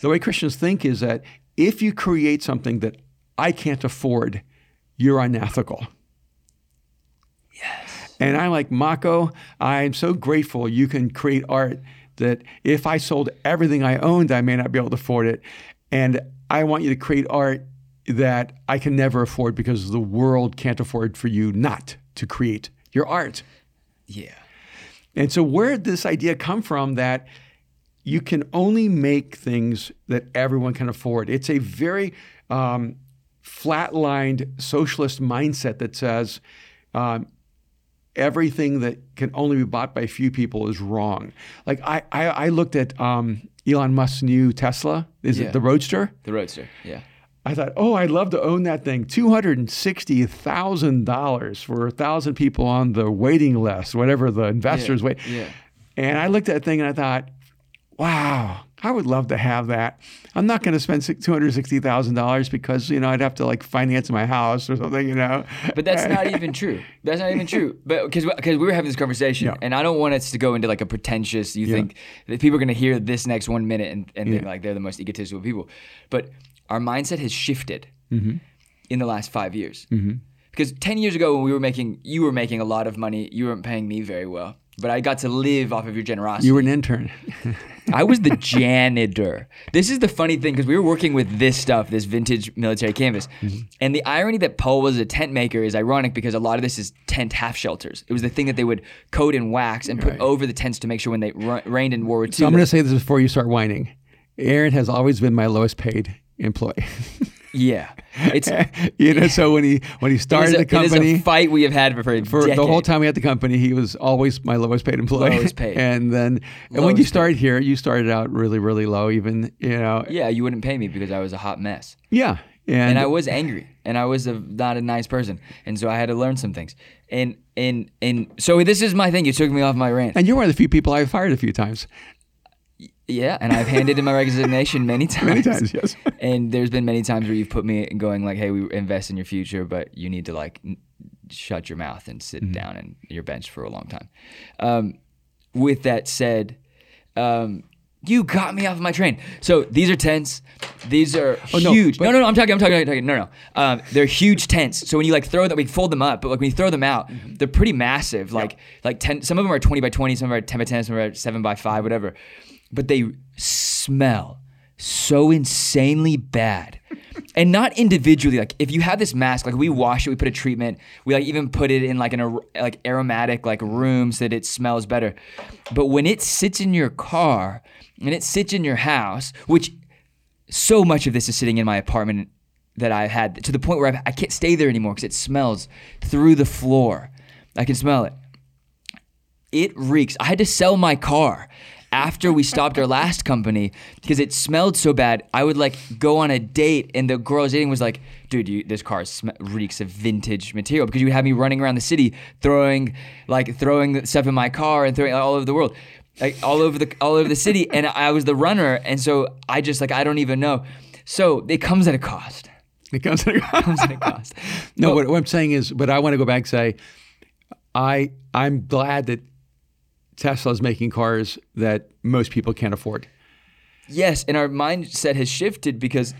The way Christians think is that if you create something that I can't afford, you're unethical. And I'm like, Mako, I'm so grateful you can create art that if I sold everything I owned, I may not be able to afford it. And I want you to create art that I can never afford because the world can't afford for you not to create your art. Yeah. And so, where did this idea come from that you can only make things that everyone can afford? It's a very um, flatlined socialist mindset that says um, everything that can only be bought by a few people is wrong. Like, I, I, I looked at um, Elon Musk's new Tesla, is Yeah. it the Roadster? The Roadster. Yeah. I thought, oh, I'd love to own that thing. Two hundred and sixty thousand dollars for a thousand people on the waiting list, whatever the investors wait. Yeah. And I looked at that thing and I thought, wow, I would love to have that. I'm not going to spend two hundred sixty thousand dollars because you know I'd have to like finance my house or something, you know. But that's not even true. That's not even true. But because we were having this conversation, Yeah. and I don't want us to go into like a pretentious. You Yeah. think that people are going to hear this next one minute and, and think like they're the most egotistical people, but our mindset has shifted Mm-hmm. in the last five years. Because ten years ago, when we were making, you were making a lot of money. You weren't paying me very well, but I got to live off of your generosity. You were an intern. I was the janitor. This is the funny thing because we were working with this stuff, this vintage military canvas. Mm-hmm. And the irony that Paul was a tent maker is ironic because a lot of this is tent half shelters. It was the thing that they would coat in wax and put Right. over the tents to make sure when they ru- rained in World War II. So I'm going to say this before you start whining. Aaron has always been my lowest paid employee. yeah, it's you know, so when he when he started a, the it is a company, fight we have had for, for, the whole time we had the company, he was always my lowest paid employee. Lowest paid. and then and when you started here, you started out really, really low. Even you know, Yeah, you wouldn't pay me because I was a hot mess. yeah, and, and I was angry, and I was a, not a nice person, and so I had to learn some things. And and and so this is my thing. You took me off my rant. and you're one of the few people I've fired a few times. Yeah, and I've handed in my resignation many times. Many times, yes. And there's been many times where you've put me going like, "Hey, we invest in your future, but you need to like n- shut your mouth and Mm-hmm. sit down and your bench for a long time." Um, with that said, um, you got me off my train. So these are tents. These are Oh, no, huge. but- no, no, no. I'm talking. I'm talking. I'm talking. No, no. Um, they're huge tents. So when you like throw them, we fold them up. But like when you throw them out, Mm-hmm. they're pretty massive. Like like ten. Some of them are 20 by 20. Some of them are 10 by 10. Some of them are 7 by 5. Whatever. But they smell so insanely bad. And not individually. Like if you have this mask, like we wash it, we put a treatment, we like even put it in like an like aromatic like room so that it smells better. But when it sits in your car and it sits in your house, which so much of this is sitting in my apartment that I've had to the point where I, I can't stay there anymore because it smells through the floor. I can smell it. It reeks. I had to sell my car after we stopped our last company because it smelled so bad. I would like go on a date and the girl I was dating was like, "Dude, you, this car sm- reeks of vintage material because you would have me running around the city throwing like throwing stuff in my car and throwing all over the world." Like all over the all over the city, and I was the runner, and so I just like I don't even know. So it comes at a cost. It comes. comes at a cost. no, what, what I'm saying is, but I want to go back and say, I I'm glad that Tesla's making cars that most people can't afford. Yes, and our mindset has shifted because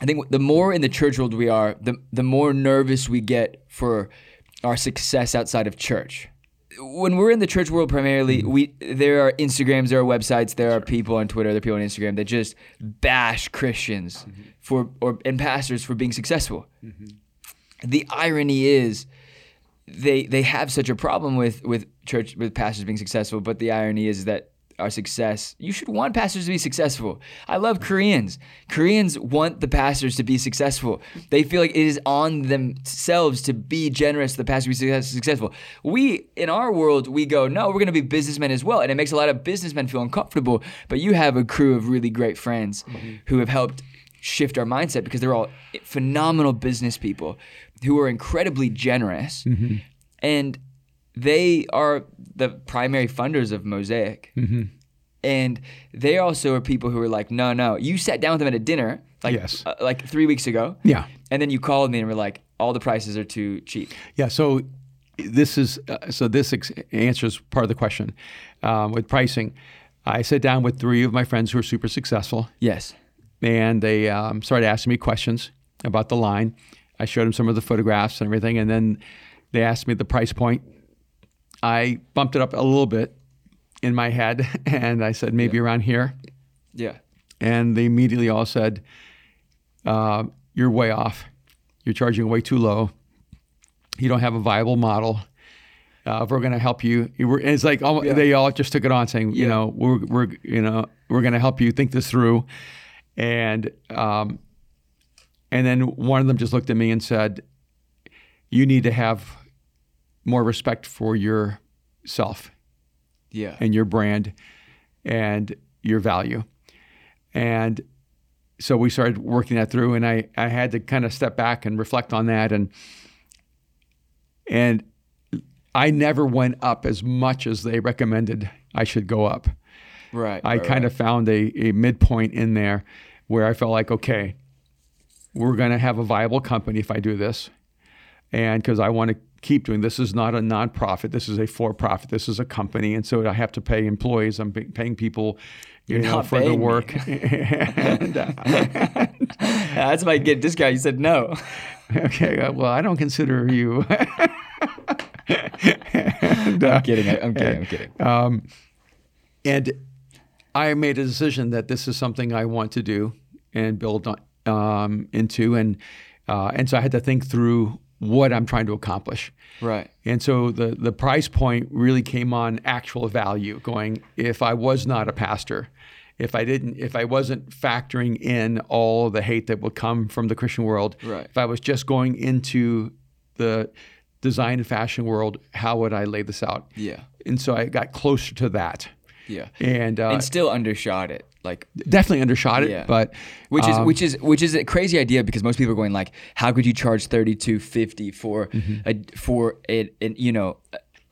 I think the more in the church world we are, the the more nervous we get for our success outside of church. When we're in the church world primarily, we there are Instagrams, there are websites, there are people on Twitter, there are people on Instagram that just bash Christians mm-hmm. for or and pastors for being successful. Mm-hmm. The irony is they they have such a problem with with church with pastors being successful, but the irony is that our success you should want pastors to be successful. I love Koreans. Koreans want the pastors to be successful. They feel like it is on themselves to be generous, the pastor to be successful. We in our world we go, no, we're going to be businessmen as well, and it makes a lot of businessmen feel uncomfortable. But you have a crew of really great friends mm-hmm. who have helped shift our mindset because they're all phenomenal business people who are incredibly generous and they are the primary funders of Mosaic. And they also are people who are like, no, no. You sat down with them at a dinner, like Yes. uh, like three weeks ago. Yeah. And then you called me and were like, all the prices are too cheap. Yeah. So this is uh, so this ex- answers part of the question um, with pricing. I sat down with three of my friends who are super successful, Yes. and they um, started asking me questions about the line. I showed them some of the photographs and everything, and then they asked me the price point. I bumped it up a little bit in my head, and I said maybe around here. Yeah. And they immediately all said, uh, you're way off. You're charging way too low. You don't have a viable model. Uh, if we're going to help you, it's like all, they all just took it on, saying, you know, we're we're you know we're going to help you think this through, and um, and then one of them just looked at me and said, you need to have more respect for yourself Yeah. and your brand and your value. And so we started working that through and I, I had to kind of step back and reflect on that and and I never went up as much as they recommended I should go up. Right. I right, kind right. of found a, a midpoint in there where I felt like, okay, we're going to have a viable company if I do this. And because I want to keep doing this is not a nonprofit. This is a for-profit. This is a company, and so I have to pay employees. I'm paying people, you know, for the work. and, uh, That's my get discount. You said no. okay, uh, well, I don't consider you. And, uh, I'm kidding. I'm kidding. I'm kidding. Um, and I made a decision that this is something I want to do and build on, um, into, and uh, and so I had to think through what I'm trying to accomplish. Right. And so the the price point really came on actual value. Going, if I was not a pastor, if I didn't, if I wasn't factoring in all the hate that would come from the Christian world, Right. if I was just going into the design and fashion world, how would I lay this out? Yeah. And so I got closer to that, Yeah. and, uh, and still undershot it. Like definitely undershot it. Yeah. But which is um, which is which is a crazy idea because most people are going like, how could you charge thirty two fifty for Mm-hmm. a for it and you know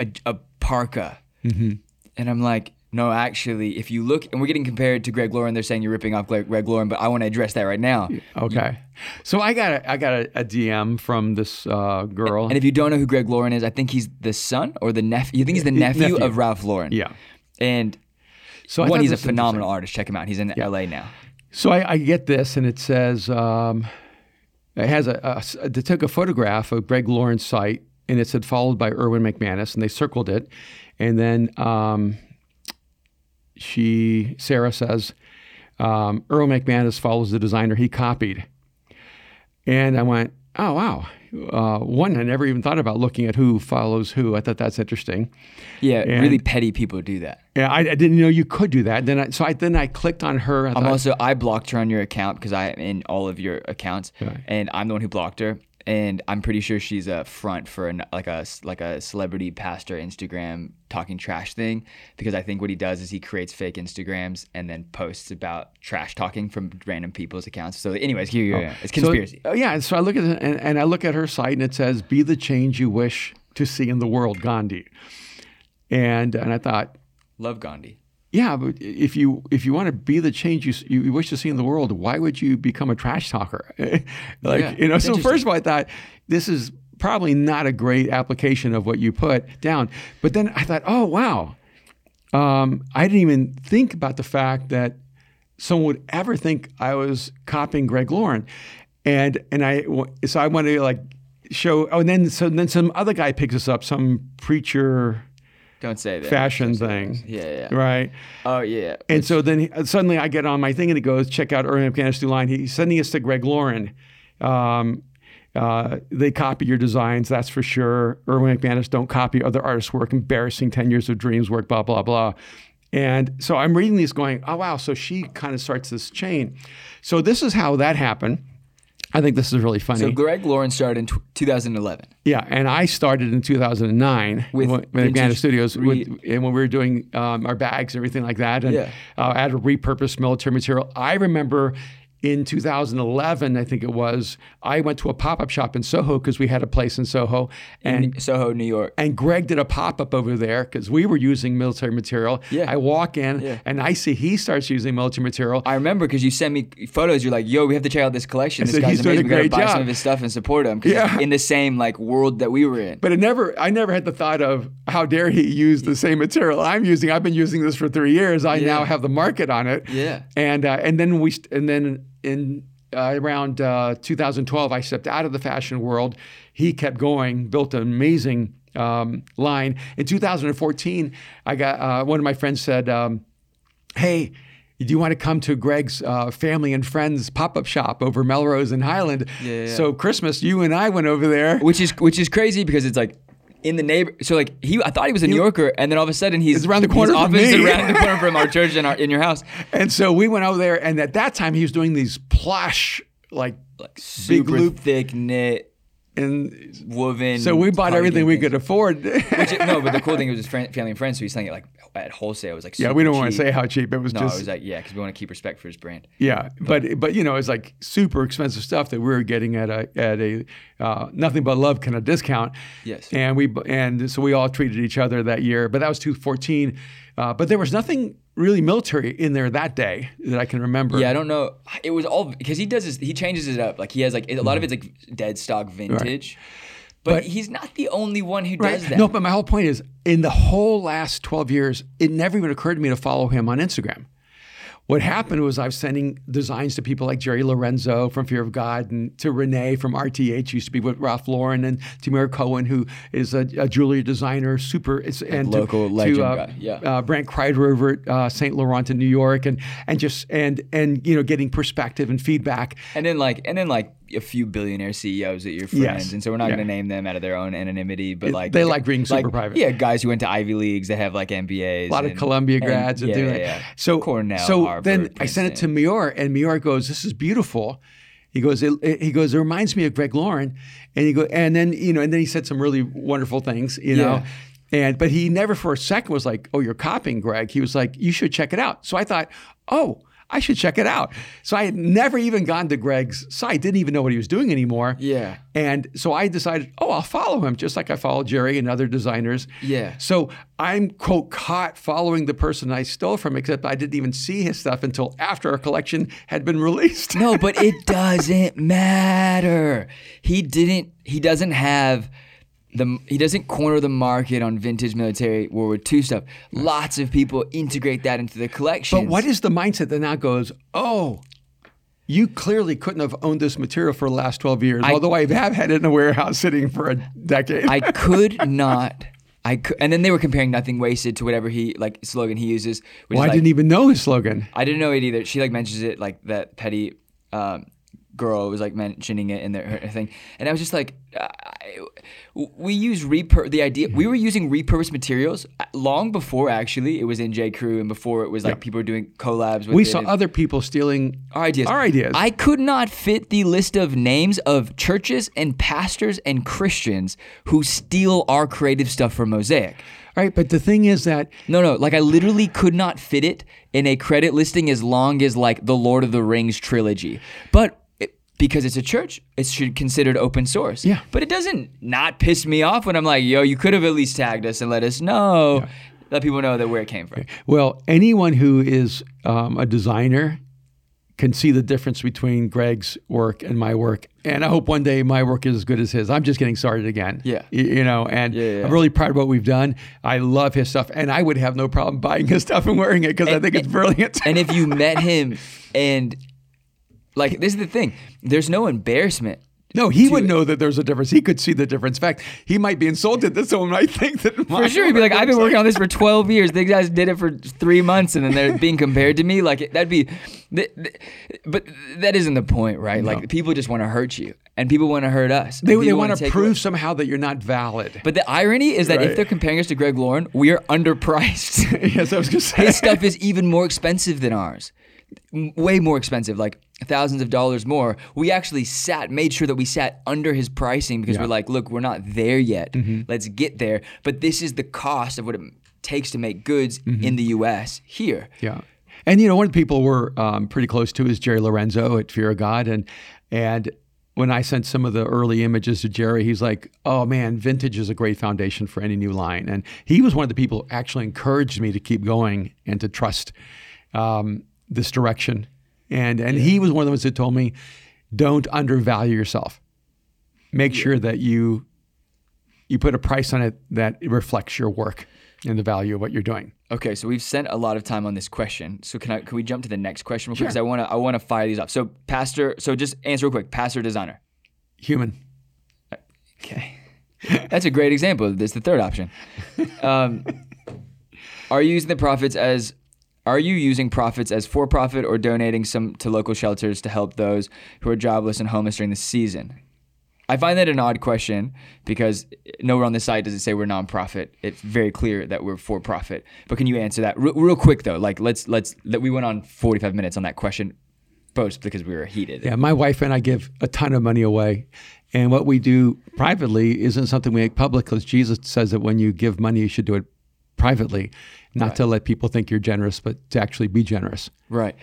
a, a parka, Mm-hmm. and I'm like. No, actually, if you look, and we're getting compared to Greg Lauren, they're saying you're ripping off Greg, Lauren, but I want to address that right now. okay. So I got a, I got a, a DM from this uh, girl. And if you don't know who Greg Lauren is, I think he's the son or the nephew. You think he's the nephew, nephew. of Ralph Lauren. yeah. And So I one, he's a phenomenal artist. Check him out. He's in LA now. So I, I get this, and it says um, it has a, a. They took a photograph of Greg Lauren's site, and it said followed by Erwin McManus, and they circled it, and then um, she Sarah says um, Erwin McManus follows the designer he copied, and I went, oh wow. Uh, one, I never even thought about looking at who follows who. I thought that's interesting. Yeah, And- really petty people do that. Yeah, I, I didn't know you could do that. Then, I, so I then I clicked on her. I I'm thought, also I blocked her on your account because I am in all of your accounts, Right. and I'm the one who blocked her. And I'm pretty sure she's a front for an, like a like a celebrity pastor Instagram talking trash thing because I think what he does is he creates fake Instagrams and then posts about trash talking from random people's accounts. So, anyways, here you go. It's conspiracy. oh, yeah, so I look at it, and, and I look at her site, and it says, "Be the change you wish to see in the world, Gandhi." And and I thought, Love Gandhi. Yeah, but if you if you want to be the change you you wish to see in the world, why would you become a trash talker? like Yeah, you know. So first of all, I thought this is probably not a great application of what you put down. But then I thought, oh wow, um, I didn't even think about the fact that someone would ever think I was copying Greg Lauren, and and I so I wanted to like show. Oh, and then so then some other guy picks us up, some preacher Don't say that. fashion thing, Yeah, yeah. right? Oh yeah. And so then he- suddenly I get on my thing and it goes, check out Erwin McManus New Line. He's sending us to Greg Lauren. Um, uh, they copy your designs, that's for sure. Erwin McManus don't copy other artists' work. Embarrassing 10 years of dreams work, blah, blah, blah. And so I'm reading these going, oh, wow. So she kind of starts this chain. So this is how that happened. I think this is really funny. So Greg Lauren started in tw 2011. Yeah, and I started in 2009 With when, Studios, re- with, and when we were doing um, our bags and everything like that, and Yeah. uh, I had to repurpose military material. I remember in 2011, I think it was, I went to a pop up shop in Soho because we had a place in Soho, and in Soho, New York. and Greg did a pop up over there because we were using military material. Yeah. I walk in Yeah. and I see he starts using military material. I remember because you sent me photos. You're like, "Yo, we have to check out this collection. This said, guy's "He's doing amazing. We gotta great buy some of his stuff and support him." Yeah. in the same like world that we were in. But it never, I never had the thought of how dare he use the same material I'm using. I've been using this for three years. I now have the market on it. Yeah. And uh, and then we and then in uh, around uh, 2012, I stepped out of the fashion world. He kept going, built an amazing um, line. In 2014, I got uh, one of my friends said, um, "Hey." do you want to come to Greg's uh, family and friends pop up shop over Melrose and Highland? Yeah, yeah. So Christmas, you and I went over there. which is which is crazy because it's like in the neighbor. So like he, I thought he was a New Yorker, and then all of a sudden he's It's around the corner from office me. around the corner from our church and our, in your house. And so we went over there, and at that time he was doing these plush, like, Like super loop. thick knit and woven. so we bought everything we could afford. Which, no, but the cool thing was his friend, family and friends, so he's selling it like at wholesale. It was like yeah, super we don't want to say how cheap it was. No, just it was like yeah, because we want to keep respect for his brand. Yeah, but but you know it's like super expensive stuff that we were getting at a at a uh, nothing but love kind of discount. Yes. and we and so we all treated each other that year. But that was 2014. Uh, but there was nothing really military in there that day that I can remember. Yeah, I don't know. It was all because he does his, he changes it up. Like he has like a lot of it's like dead stock vintage, but, Mm-hmm. But- he's not the only one who Right. does that. No, but my whole point is in the whole last 12 years, it never even occurred to me to follow him on Instagram. What happened was I was sending designs to people like Jerry Lorenzo from Fear of God and to Renee from RTH, used to be with Ralph Lauren, and Tamir Cohen, who is a, a jewelry designer, super, it's, and to- local to, legend uh, guy, yeah. uh, Brent Kreider over at uh, St. Laurent in New York, and and just and and you know getting perspective and feedback. And then like and then like a few billionaire CEOs that you're friends, Yes. and so we're not Yeah. going to name them out of their own anonymity, but like they like being super private. Yeah, guys who went to Ivy leagues that have like MBAs. a lot of Columbia and- grads and, yeah, yeah, like yeah. So Cornell, so Harvard, then I sent it to Princeton. Mior, and Mior goes, "This is beautiful." He goes, it, it- he goes, it reminds me of Greg Lauren, and he go, and then you know, and then he said some really wonderful things, you know. Yeah. And but he never for a second was like, "Oh, you're copying Greg." He was like, "You should check it out." So I thought, "Oh, I should check it out." So I had never even gone to Greg's site, didn't even know what he was doing anymore. Yeah. And so I decided, oh, I'll follow him just like I follow Jerry and other designers. Yeah. So I'm quote caught following the person I stole from, except I didn't even see his stuff until after our collection had been released. No, but it doesn't matter. He didn't. He doesn't have the. He doesn't corner the market on vintage military World War II stuff. Lots of people integrate that into the collection. But what is the mindset that now goes, oh, you clearly couldn't have owned this material for the last 12 years, although I have had it in a warehouse sitting for a decade. I could not. I could, and then they were comparing nothing wasted to whatever he like slogan he uses. Which well, I like, didn't even know his slogan. I didn't know it either. She like mentions it like that petty um, girl was like mentioning it in their her thing, and I was just like, I, we use repur the idea. We were using repurposed materials uh, long before actually it was in J Crew and before it was like people were doing collabs. with We saw other people stealing our ideas. Our ideas. I could not fit the list of names of churches and pastors and Christians who steal our creative stuff from Mosaic. right, but the thing is that No, no, like I literally could not fit it in a credit listing as long as like the Lord of the Rings trilogy. But because it's a church, it should considered open source. Yeah. But it doesn't not piss me off when I'm like, yo, you could have at least tagged us and let us know. Let people know that where it came from. Well, anyone who is um, a designer can see the difference between Greg's work and my work. And I hope one day my work is as good as his. I'm just getting started again. Yeah. Y- You know, and Yeah, yeah. I'm really proud of what we've done. I love his stuff. And I would have no problem buying his stuff and wearing it because I think it's brilliant. And if you met him and like this is the thing, there's no embarrassment. no, he would know that there's a difference. He could see the difference. In fact, he might be insulted that someone might think that For sure, he'd be like, I've been working on this for 12 years. These guys did it for three months, and then they're being compared to me. Like that'd be, th- th- but that isn't the point, right? Like people just want to hurt you, and people want to hurt us. They, they want wanna prove away- somehow that you're not valid. But the irony is that Right. if they're comparing us to Greg Lauren, we are underpriced. yes, I was going to say. His stuff is even more expensive than ours. Way more expensive, like thousands of dollars more. We actually sat, made sure that we sat under his pricing because we're like, look, we're not there yet. Mm-hmm. Let's get there. But this is the cost of what it takes to make goods Mm-hmm. in the U.S. here. Yeah. And you know, one of the people we're um, pretty close to is Jerry Lorenzo at Fear of God, and and when I sent some of the early images to Jerry, he's like, "Oh man, vintage is a great foundation for any new line." And he was one of the people who actually encouraged me to keep going and to trust um, this direction. And and he was one of the ones that told me, "Don't undervalue yourself. Make sure that you you put a price on it that reflects your work and the value of what you're doing." Okay, so we've spent a lot of time on this question. So can I can we jump to the next question real quick? Because I want to I want to fire these off. So pastor, so just answer real quick. Pastor, designer. Human. Okay. That's a great example. That's the third option. Um, are you using the prophets as Are you using profits as for profit or donating some to local shelters to help those who are jobless and homeless during the season? I find that an odd question because nowhere on the site does it say we're nonprofit. It's very clear that we're for profit. But can you answer that real, real quick though? Like let's let's that we went on 45 minutes on that question, both because we were heated. Yeah, my wife and I give a ton of money away. And what we do privately isn't something we make public because Jesus says that when you give money, you should do it privately, not Right. to let people think you're generous, but to actually be generous. Right.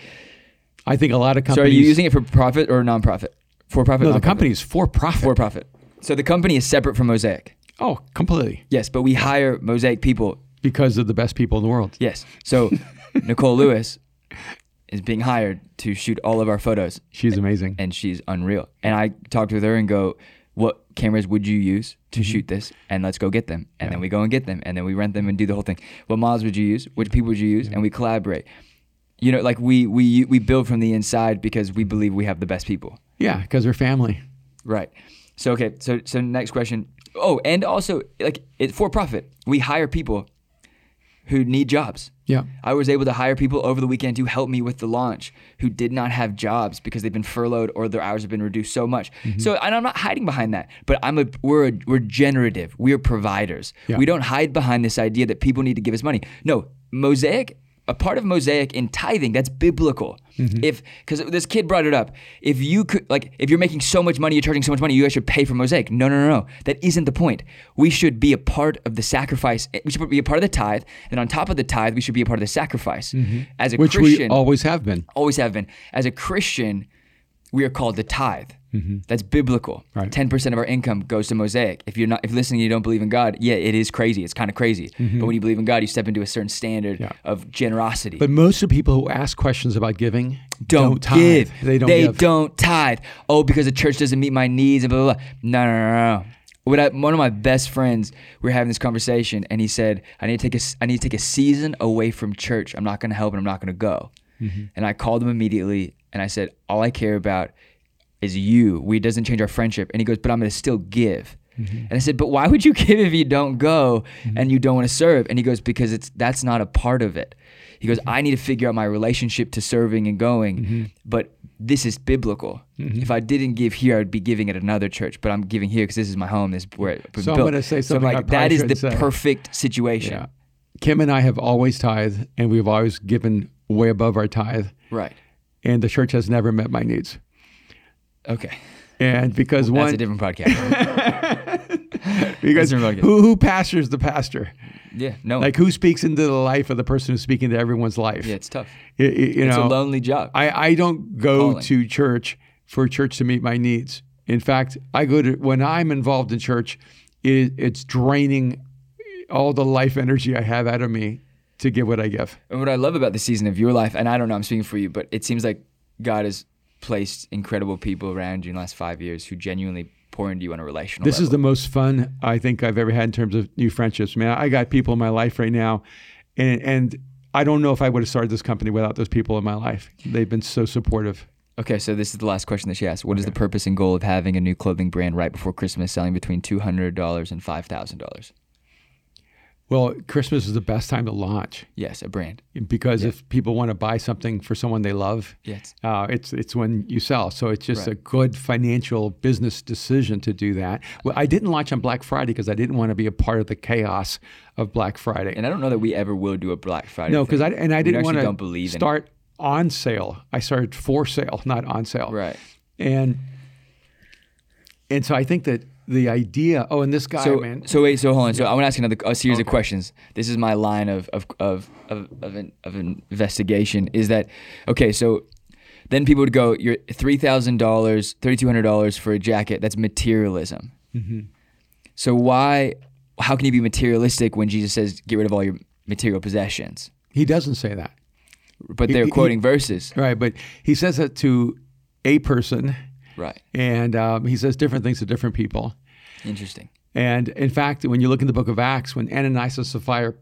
I think a lot of companies. So are you using it for profit or nonprofit? For profit. No, the nonprofit? company is for profit. for profit. So the company is separate from Mosaic. oh, completely. Yes, but we hire Mosaic people. Because of the best people in the world. Yes. So Nicole Lewis is being hired to shoot all of our photos, She's amazing. and she's unreal. And I talked with her and go, "What cameras would you use to mm-hmm. shoot this? And let's go get them." And then we go and get them, and then we rent them and do the whole thing. What models would you use? Which people would you use? And we collaborate. You know, like we we we build from the inside because we believe we have the best people. Yeah, because we're family. Right. So okay. So so next question. Oh, and also like it's for profit. We hire people who need jobs. Yeah. I was able to hire people over the weekend to help me with the launch who did not have jobs because they've been furloughed or their hours have been reduced so much. Mm-hmm. So and I'm not hiding behind that, but I'm a we're a, we're generative. We are providers. Yeah. We don't hide behind this idea that people need to give us money. No, Mosaic. A part of Mosaic in tithing that's biblical. Mm-hmm. If because this kid brought it up, if you could like if you're making so much money, you're charging so much money, you guys should pay for Mosaic. No, no, no, no. That isn't the point. We should be a part of the sacrifice. We should be a part of the tithe, and on top of the tithe, we should be a part of the sacrifice. As a Mm-hmm. Which Christian, we always have been. always have been. As a Christian, we are called to tithe. That's biblical. Mm-hmm. Right. Ten percent of our income goes to Mosaic. If you're not, if you're listening, and you don't believe in God. Yeah, it is crazy. It's kind of crazy. But when you believe in God, you step into a certain standard Mm-hmm. Yeah. of generosity. But most of the people who ask questions about giving don't, tithe. give. They don't They give. don't tithe. Oh, because the church doesn't meet my needs and blah blah blah. No, no, no, no. I, one of my best friends, we were having this conversation, and he said, "I need to take a, I need to take a season away from church. I'm not going to help, and I'm not going to go." Mm-hmm. And I called him immediately, and I said, "All I care about is you. We doesn't change our friendship." And he goes, "But I'm going to still give." Mm-hmm. And I said, "But why would you give if you don't go and you don't want to serve?" And he goes, "Because it's that's not a part of it." He goes, "I need to figure out my relationship to serving and going, Mm-hmm. but this is biblical. If I didn't give here, I would be giving at another church, but I'm giving here because this is my home. This is where So I'm gonna say So I'm something like, that is the say. perfect situation. Yeah. Kim and I have always tithed, and we've always given way above our tithe, Right. and the church has never met my needs. Okay. And because That's one, a different podcast. because different podcast. who who pastors the pastor? yeah. No. Like who speaks into the life of the person who's speaking to everyone's life? yeah, it's tough. Y- y- you It's know, a lonely job. I, I don't go Calling. to church for church to meet my needs. In fact, I go to when I'm involved in church, it, it's draining all the life energy I have out of me to give what I give. And what I love about the season of your life, and I don't know, I'm speaking for you, but it seems like God has placed incredible people around you in the last five years who genuinely pour into you on a relational This is the most fun I think I've ever had in terms of new friendships. Man, I got people in my life right now, and and I don't know if I would have started this company without those people in my life. They've been so supportive. Okay, so this is the last question that she asked. What is the purpose and goal of having a new clothing brand right before Christmas selling between $200 and $5,000? Well, Christmas is the best time to launch Yes, a brand. because if people want to buy something for someone they love, Yes. uh, it's it's when you sell. So it's just Right. a good financial business decision to do that. Well, I didn't launch on Black Friday because I didn't want to be a part of the chaos of Black Friday. And I don't know that we ever will do a Black Friday. no, because I and I We didn't want to start on sale. I started for sale, not on sale. Right. And and so I think that the idea. Oh, and this guy, So, man. so wait, so hold on. So I want to ask another a series of questions. This is my line of of of of of, an, of investigation. Is that okay? So then people would go, "You're three thousand dollars, thirty two hundred dollars for a jacket. That's materialism." Mm-hmm. So why? How can you be materialistic when Jesus says, "Get rid of all your material possessions"? he doesn't say that. But they're he- quoting verses, Right, but he says that to a person, right? and um, he says different things to different people. Interesting. And in fact, when you look in the book of Acts, when Ananias and Sapphira,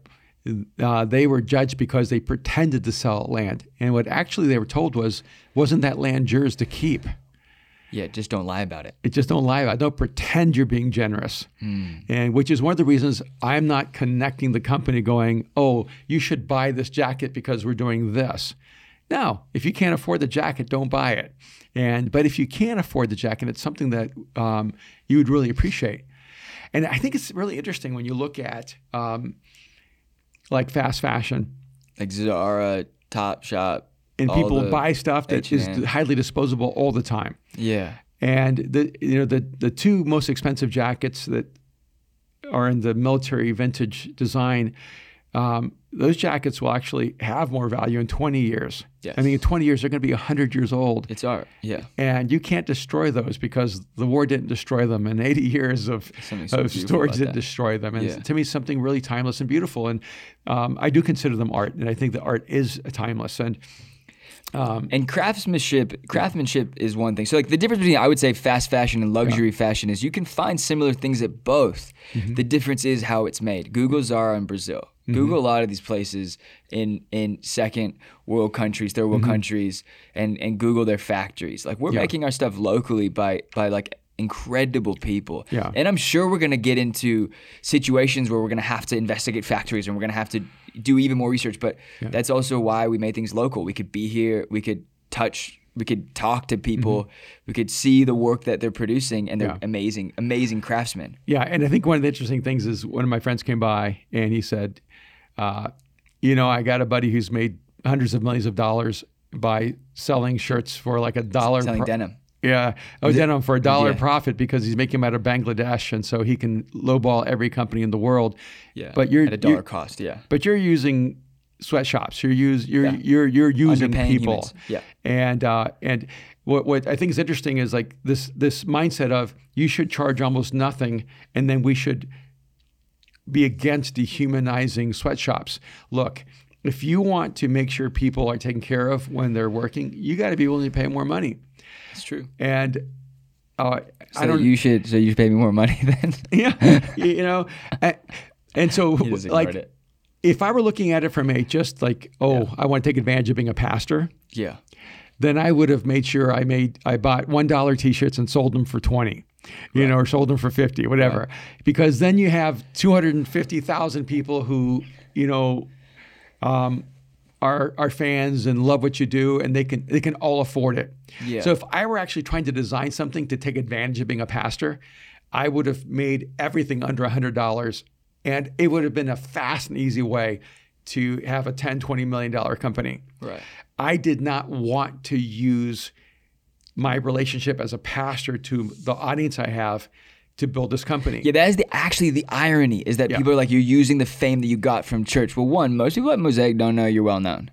uh, they were judged because they pretended to sell land. And what actually they were told was, wasn't that land yours to keep? Yeah, just don't lie about it. It just don't lie about it. Don't pretend you're being generous. And which is one of the reasons I'm not connecting the company going, oh, you should buy this jacket because we're doing this. No, if you can't afford the jacket, don't buy it. And but if you can afford the jacket, it's something that um, you would really appreciate. And I think it's really interesting when you look at um, like fast fashion Like Zara, Top Shop, and people buy stuff that is H&M. highly disposable all the time. Yeah. And the you know the the two most expensive jackets that are in the military vintage design, um, those jackets will actually have more value in 20 years. Yes. I mean, in 20 years they're going to be 100 years old, It's art. Yeah. and you can't destroy those because the war didn't destroy them, and 80 years of, so of storage didn't that. destroy them. And Yeah. to me, something really timeless and beautiful. And um, I do consider them art, and I think that art is timeless. And And craftsmanship, craftsmanship is one thing. So like the difference between I would say fast fashion and luxury fashion is you can find similar things at both. Mm-hmm. The difference is how it's made. Google Zara in Brazil. Google a lot of these places in in second world countries, third Mm-hmm. world countries, and and Google their factories. Like we're making our stuff locally by by like incredible people. Yeah. And I'm sure we're gonna get into situations where we're gonna have to investigate factories and we're gonna have to do even more research. But that's also why we made things local. We could be here, we could touch, we could talk to people, we could see the work that they're producing, and they're Mm-hmm. Yeah. amazing, amazing craftsmen. Yeah, and I think one of the interesting things is one of my friends came by and he said, uh, "You know, I got a buddy who's made hundreds of millions of dollars by selling shirts for like a dollar. Selling pro- denim. Yeah, oh, denim for a dollar Yeah. profit because he's making them out of Bangladesh, and so he can lowball every company in the world. Yeah. but you're at a dollar you're- cost. Yeah. but you're using sweatshops. You're use you're you're you're using people. humans. Yeah. And uh, and what what I think is interesting is like this this mindset of you should charge almost nothing, and then we should be against dehumanizing sweatshops. Look. If you want to make sure people are taken care of when they're working, you got to be willing to pay more money. That's true. And uh, So I don't. you should. So you should pay me more money then. yeah, you know, and, and so like it. if I were looking at it from a just like, oh, I want to take advantage of being a pastor, Yeah. then I would have made sure I made I bought one dollar t-shirts and sold them for twenty, you know, or sold them for fifty, whatever. Because then you have two hundred and fifty thousand people who you know um, are are fans and love what you do, and they can they can all afford it. Yeah. So if I were actually trying to design something to take advantage of being a pastor, I would have made everything under hundred dollars, and it would have been a fast and easy way to have a 10 20 million dollar company Right. I did not want to use my relationship as a pastor to the audience I have to build this company. Yeah, that is the actually the irony is that Yeah. people are like you're using the fame that you got from church. Well, one, most people at Mosaic don't know you're well known.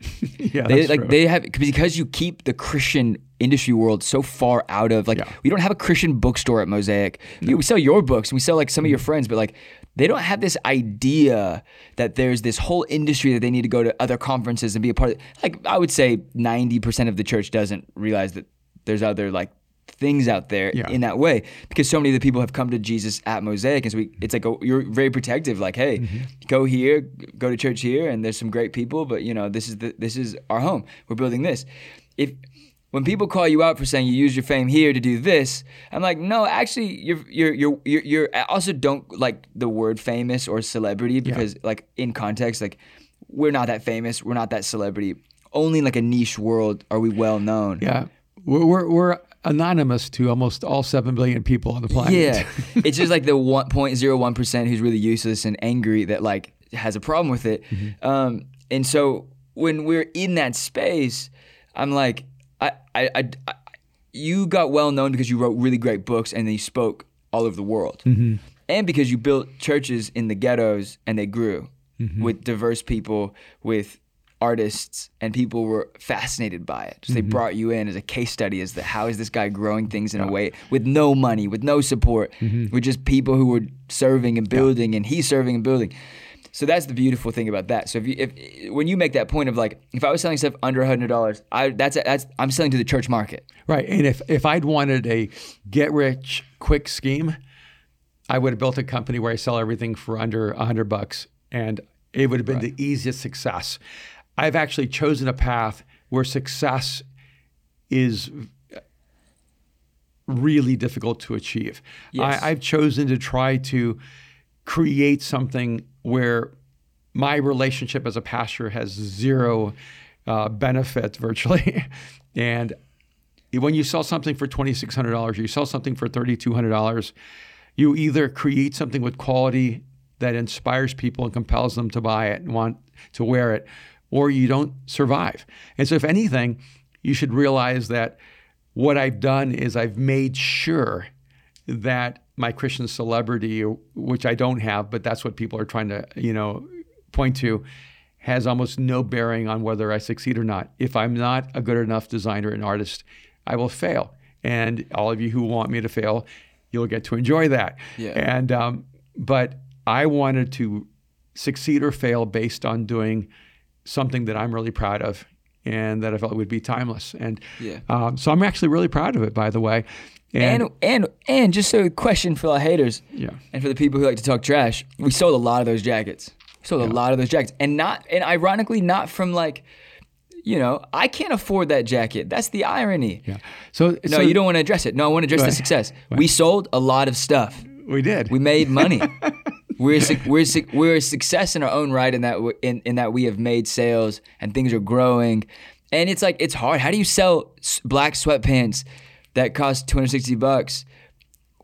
Yeah, They that's like true. they have because you keep the Christian industry world so far out of like Yeah. we don't have a Christian bookstore at Mosaic. We- We sell your books and we sell like some of Mm-hmm. your friends, but like they don't have this idea that there's this whole industry that they need to go to other conferences and be a part of. Like I would say 90% of the church doesn't realize that there's other like things out there Yeah. in that way. Because so many of the people have come to Jesus at Mosaic and so we, it's like a, you're very protective. Like hey Mm-hmm. go here go to church here and there's some great people but you know this is the this is our home. We're building this. If when people call you out for saying you use your fame here to do this I'm like no actually you're you're you're you're, you're also don't like the word famous or celebrity because like in context like we're not that famous. We're not that celebrity. Only in like a niche world are we well known. Yeah, we're, we're, we're anonymous to almost all 7 billion people on the planet. Yeah, it's just like the one point zero one percent who's really useless and angry that like has a problem with it. Mm-hmm. Um, and so when we're in that space, I'm like, I, I, I, I- you got well known because you wrote really great books and then you spoke all over the world, mm-hmm. and because you built churches in the ghettos and they grew mm-hmm. with diverse people with artists and people were fascinated by it. So they mm-hmm. brought you in as a case study as the how is this guy growing things in a way with no money, with no support, mm-hmm. with just people who were serving and building and he's serving and building. So that's the beautiful thing about that. So if you if when you make that point of like if I was selling stuff under hundred dollars, I that's that's I'm selling to the church market. Right. And if, if I'd wanted a get rich quick scheme, I would have built a company where I sell everything for under a hundred bucks and it would have been the easiest success. I've actually chosen a path where success is really difficult to achieve. Yes. I, I've chosen to try to create something where my relationship as a pastor has zero uh, benefit virtually. and when you sell something for $2,600, you sell something for $3,200, you either create something with quality that inspires people and compels them to buy it and want to wear it, or you don't survive. And so, if anything, you should realize that what I've done is I've made sure that my Christian celebrity, which I don't have, but that's what people are trying to, you know, point to, has almost no bearing on whether I succeed or not. If I'm not a good enough designer and artist, I will fail. And all of you who want me to fail, you'll get to enjoy that. Yeah. And um, but I wanted to succeed or fail based on doing something that I'm really proud of and that I felt would be timeless. And Yeah. um, so I'm actually really proud of it, by the way. And and and just a question for the haters. Yeah. And for the people who like to talk trash, we sold a lot of those jackets. We sold a lot of those jackets, and not and ironically not from like, you know, I can't afford that jacket. That's the irony. yeah. So No, so you don't want to address it. No, I want to address the Right. success. We sold a lot of stuff. We did. We made money. we're a we're a suc- we're a success in our own right in that w- in, in that we have made sales and things are growing. And it's like it's hard. How do you sell s- black sweatpants that cost 260 bucks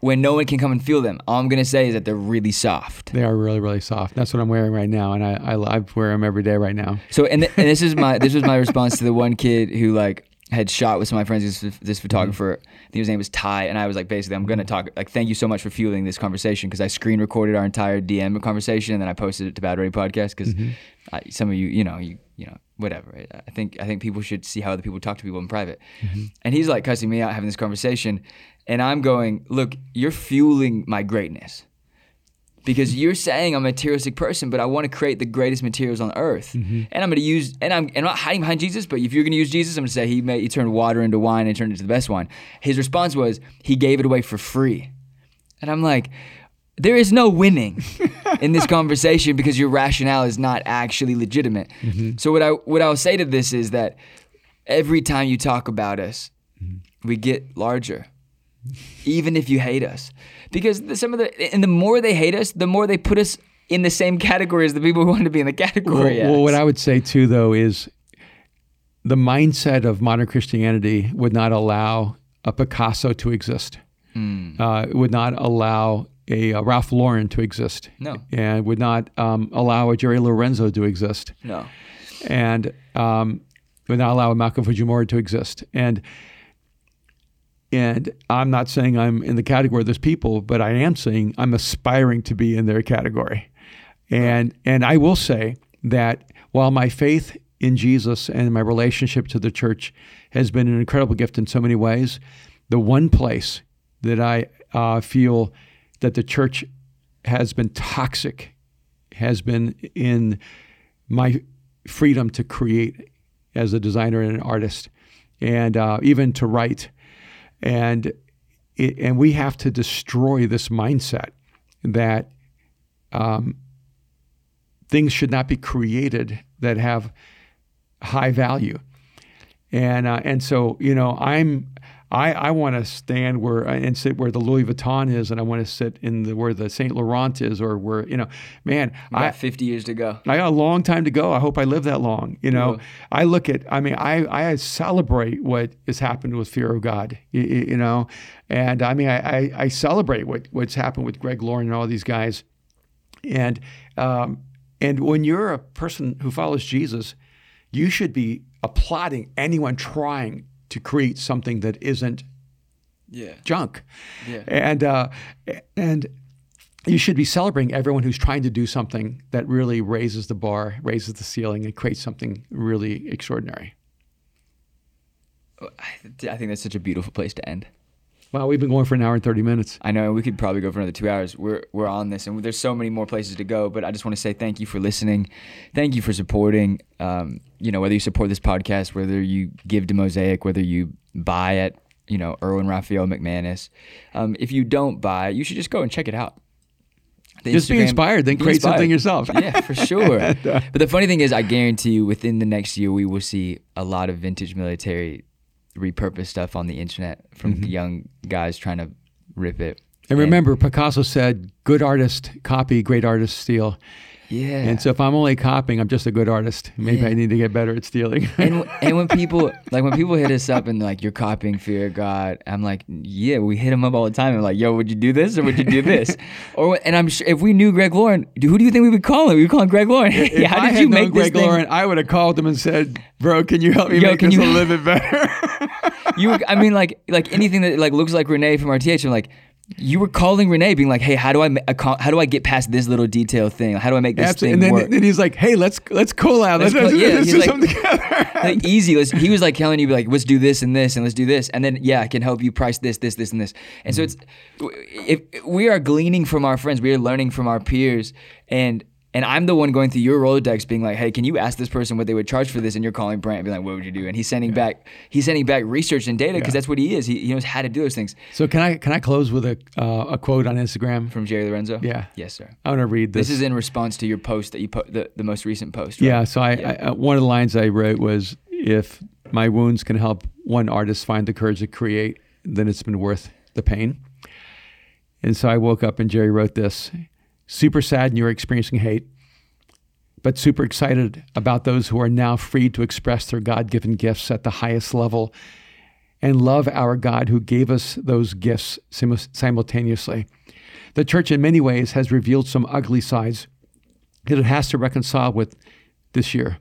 when no one can come and feel them? All I'm gonna say is that they're really soft. They are really, really soft. That's what I'm wearing right now, and I, I, I wear them every day right now. So and, th- and this is my this was my response to the one kid who like had shot with some of my friends. This, this photographer, mm-hmm. I think his name was Ty, and I was like, basically, I'm gonna talk like, thank you so much for fueling this conversation because I screen recorded our entire DM conversation and then I posted it to Battle Ready Podcast because mm-hmm. some of you, you know, you you know, whatever. I- I think I think people should see how other people talk to people in private. Mm-hmm. And he's like cussing me out having this conversation, and I'm going, look, you're fueling my greatness because you're saying I'm a materialistic person, but I want to create the greatest materials on earth. Mm-hmm. And I'm going to use, and I'm, and I'm not hiding behind Jesus, but if you're going to use Jesus, I'm going to say he made, he turned water into wine and turned it into the best wine. His response was he gave it away for free. And I'm like, there is no winning in this conversation because your rationale is not actually legitimate. Mm-hmm. So what I what I'll say to this is that every time you talk about us, mm-hmm. we get larger even if you hate us. Because the, some of the and the more they hate us, the more they put us in the same category as the people who want to be in the category. well, what. I would say too, though, is the mindset of modern Christianity would not allow a Picasso to exist. Uh, it would not allow a, uh Ralph Lauren to exist. No. And would not um, allow a Jerry Lorenzo to exist. no. and um, would not allow a Mako Fujimura to exist. And and I'm not saying I'm in the category of those people, but I am saying I'm aspiring to be in their category. And and I will say that while my faith in Jesus and my relationship to the church has been an incredible gift in so many ways, the one place that I uh, feel that the church has been toxic has been in my freedom to create as a designer and an artist, and uh, even to write, and it, and we have to destroy this mindset that um, things should not be created that have high value, and uh, and so you know I'm. I, I want to stand where and sit where the Louis Vuitton is, and I want to sit in the where the Saint Laurent is, or where you know, man, I 50 years to go. I got a long time to go. I hope I live that long. You know, Yeah. I look at, I mean, I, I celebrate what has happened with Fear of God, you, you know, and I mean, I, I, I celebrate what, what's happened with Greg Lauren and all these guys. And, um, and when you're a person who follows Jesus, you should be applauding anyone trying to create something that isn't Yeah. junk. Yeah. And uh, and you should be celebrating everyone who's trying to do something that really raises the bar, raises the ceiling, and creates something really extraordinary. I think that's such a beautiful place to end. Well, we've been going for an hour and thirty minutes. I know we could probably go for another two hours. We're we're on this, and there's so many more places to go. But I just want to say thank you for listening, thank you for supporting. Um, you know, whether you support this podcast, whether you give to Mosaic, whether you buy it, you know, Erwin Raphael McManus. Um, if you don't buy, it, you should just go and check it out. The Just be inspired, then be create something yourself. yeah, for sure. but the funny thing is, I guarantee you, within the next year, we will see a lot of vintage military repurpose stuff on the internet from Mm-hmm. young guys trying to rip it. And remember, Picasso said, "Good artist copy, great artist steal." Yeah. And so, if I'm only copying, I'm just a good artist. Maybe Yeah. I need to get better at stealing. and and when people like when people hit us up and like you're copying Fear of God, I'm like, yeah, we hit them up all the time. I'm like, yo, would you do this or would you do this? or and I'm sure if we knew Greg Lauren, who do you think we would call him? We would call him Greg Lauren. if How I did you make this Greg thing? Lauren, I would have called him and said, "Bro, can you help me Yo, make this you- a little bit better?" You, I mean, like like anything that like looks like Renee from RTH. I'm like. You were calling Renee, being like, "Hey, how do I how do I get past this little detail thing? How do I make this Absolutely. thing And then, work?" then he's like, "Hey, let's let's collab. Let's Let's, co- yeah, let's do like- something together." like easy. Let's, he was like telling you like, let's do this and this and let's do this, and then yeah, I can help you price this, this, this, and this. And so mm-hmm. it's if we are gleaning from our friends, we are learning from our peers, and and I'm the one going through your Rolodex, being like, hey, can you ask this person what they would charge for this? And you're calling Brant, and being like, what would you do? And he's sending back he's sending back research and data because Yeah. that's what he is. He, he knows how to do those things. so can I can I close with a uh, a quote on Instagram? From Jerry Lorenzo. Yeah. Yes, sir. I want to read this. This is in response to your post that you put the, the most recent post. Right? Yeah. So I, I uh, one of the lines I wrote was, "If my wounds can help one artist find the courage to create, then it's been worth the pain." And so I woke up and Jerry wrote this: "Super sad, and you're experiencing hate." But super excited about those who are now free to express their God given gifts at the highest level and love our God who gave us those gifts sim- simultaneously. The church, in many ways, has revealed some ugly sides that it has to reconcile with this year.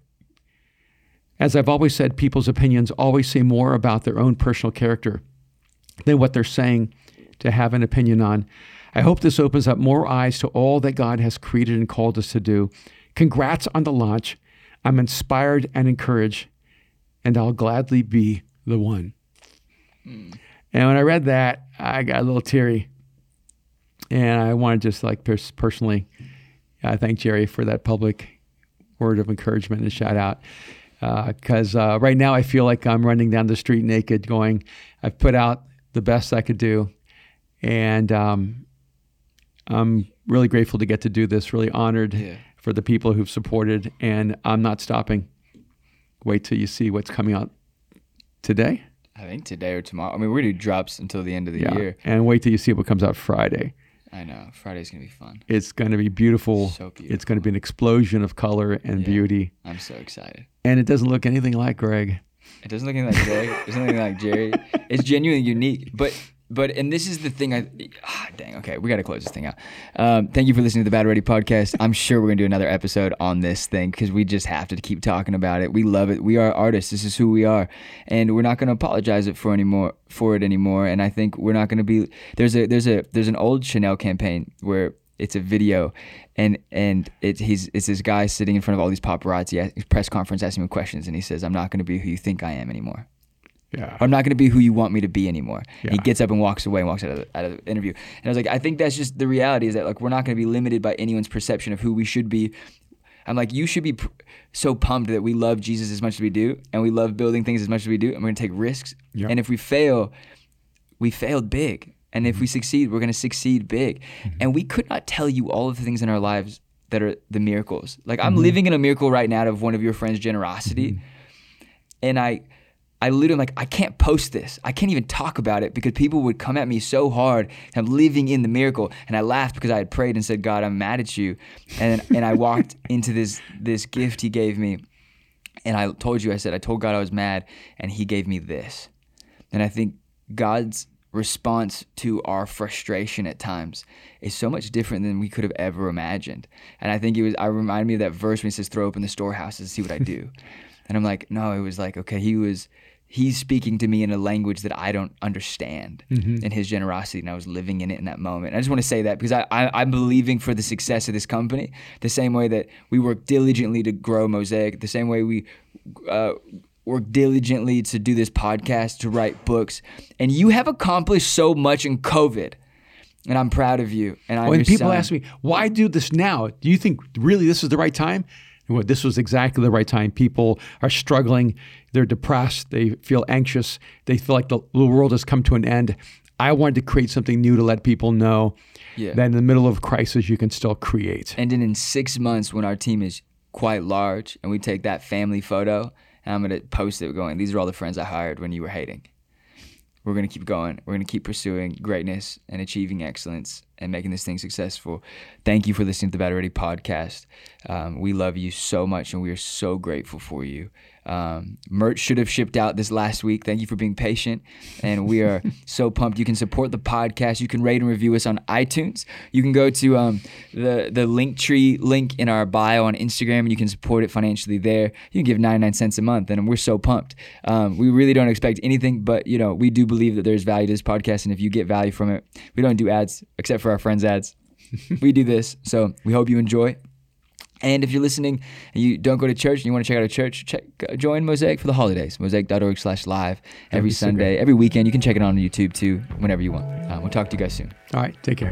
As I've always said, people's opinions always say more about their own personal character than what they're saying to have an opinion on. I hope this opens up more eyes to all that God has created and called us to do. Congrats on the launch. I'm inspired and encouraged, and I'll gladly be the one. And when I read that, I got a little teary. And I want to just like pers- personally uh, thank Jerry for that public word of encouragement and shout out. Because uh, right now I feel like I'm running down the street naked, going, I've put out the best I could do. And um, I'm really grateful to get to do this, really honored Yeah. for the people who've supported. And I'm not stopping. Wait till you see what's coming out today. I think today or tomorrow. I mean, we're gonna do drops until the end of the year. And wait till you see what comes out Friday. I know Friday's gonna be fun. It's going to be beautiful. So beautiful. It's going to be an explosion of color and Yeah. beauty. I'm so excited. And it doesn't look anything like Greg. It doesn't look anything like Greg. It doesn't look anything like Jerry. It's genuinely unique. But but and this is the thing. I ah, dang. Okay, we got to close this thing out. Um, thank you for listening to the Battle Ready podcast. I'm sure we're gonna do another episode on this thing because we just have to keep talking about it. We love it. We are artists. This is who we are, and we're not gonna apologize it for anymore for it anymore. And I think we're not gonna be. There's a there's a there's an old Chanel campaign where it's a video and and it's he's it's this guy sitting in front of all these paparazzi press conference asking him questions and he says i'm not going to be who you think i am anymore Yeah. I'm not going to be who you want me to be anymore. And He gets up and walks away and walks out of, the, out of the interview. And I was like, I think that's just the reality is that like we're not going to be limited by anyone's perception of who we should be. I'm like, you should be pr- so pumped that we love Jesus as much as we do, and we love building things as much as we do, and we're going to take risks. Yep. And if we fail, we failed big. And if we mm-hmm. succeed, we're going to succeed big. Mm-hmm. And we could not tell you all of the things in our lives that are the miracles. Like I'm mm-hmm. living in a miracle right now of one of your friends' generosity and I I literally like I can't post this. I can't even talk about it because people would come at me so hard. I'm living in the miracle, and I laughed because I had prayed and said, "God, I'm mad at you," and and I walked into this this gift He gave me, and I told you I said I told God I was mad, and He gave me this, and I think God's response to our frustration at times is so much different than we could have ever imagined. And I think it was I reminded me of that verse when he says, "Throw open the storehouses and see what I do." and I'm like, no, it was like, okay, he was he's speaking to me in a language that I don't understand in his generosity, and I was living in it in that moment. I just want to say that because I, I I'm believing for the success of this company the same way that we work diligently to grow Mosaic, the same way we. Uh, work diligently to do this podcast, to write books, and you have accomplished so much in COVID, and I'm proud of you. And I'm When people son. ask me, why do this now? Do you think really this is the right time? Well, this was exactly the right time. People are struggling. They're depressed. They feel anxious. They feel like the, the world has come to an end. I wanted to create something new to let people know Yeah. that in the middle of crisis, you can still create. And then in six months, when our team is quite large, and we take that family photo, and I'm gonna post it going, these are all the friends I hired when you were hating. We're gonna keep going. We're gonna keep pursuing greatness and achieving excellence and making this thing successful. Thank you for listening to the Battle Ready podcast. Um, we love you so much, and we are so grateful for you. Um, merch should have shipped out this last week. Thank you for being patient. And we are so pumped. You can support the podcast. You can rate and review us on iTunes. You can go to um, the, the link tree link in our bio on Instagram and you can support it financially there. You can give 99 cents a month. And we're so pumped. Um, we really don't expect anything, but you know, we do believe that there's value to this podcast. And if you get value from it, we don't do ads except for our friends' ads. we do this. So we hope you enjoy. And if you're listening and you don't go to church and you want to check out a church, check, uh, join Mosaic for the holidays, mosaic.org slash live every Sunday, every weekend. You can check it on YouTube too, whenever you want. Um, we'll talk to you guys soon. All right. Take care.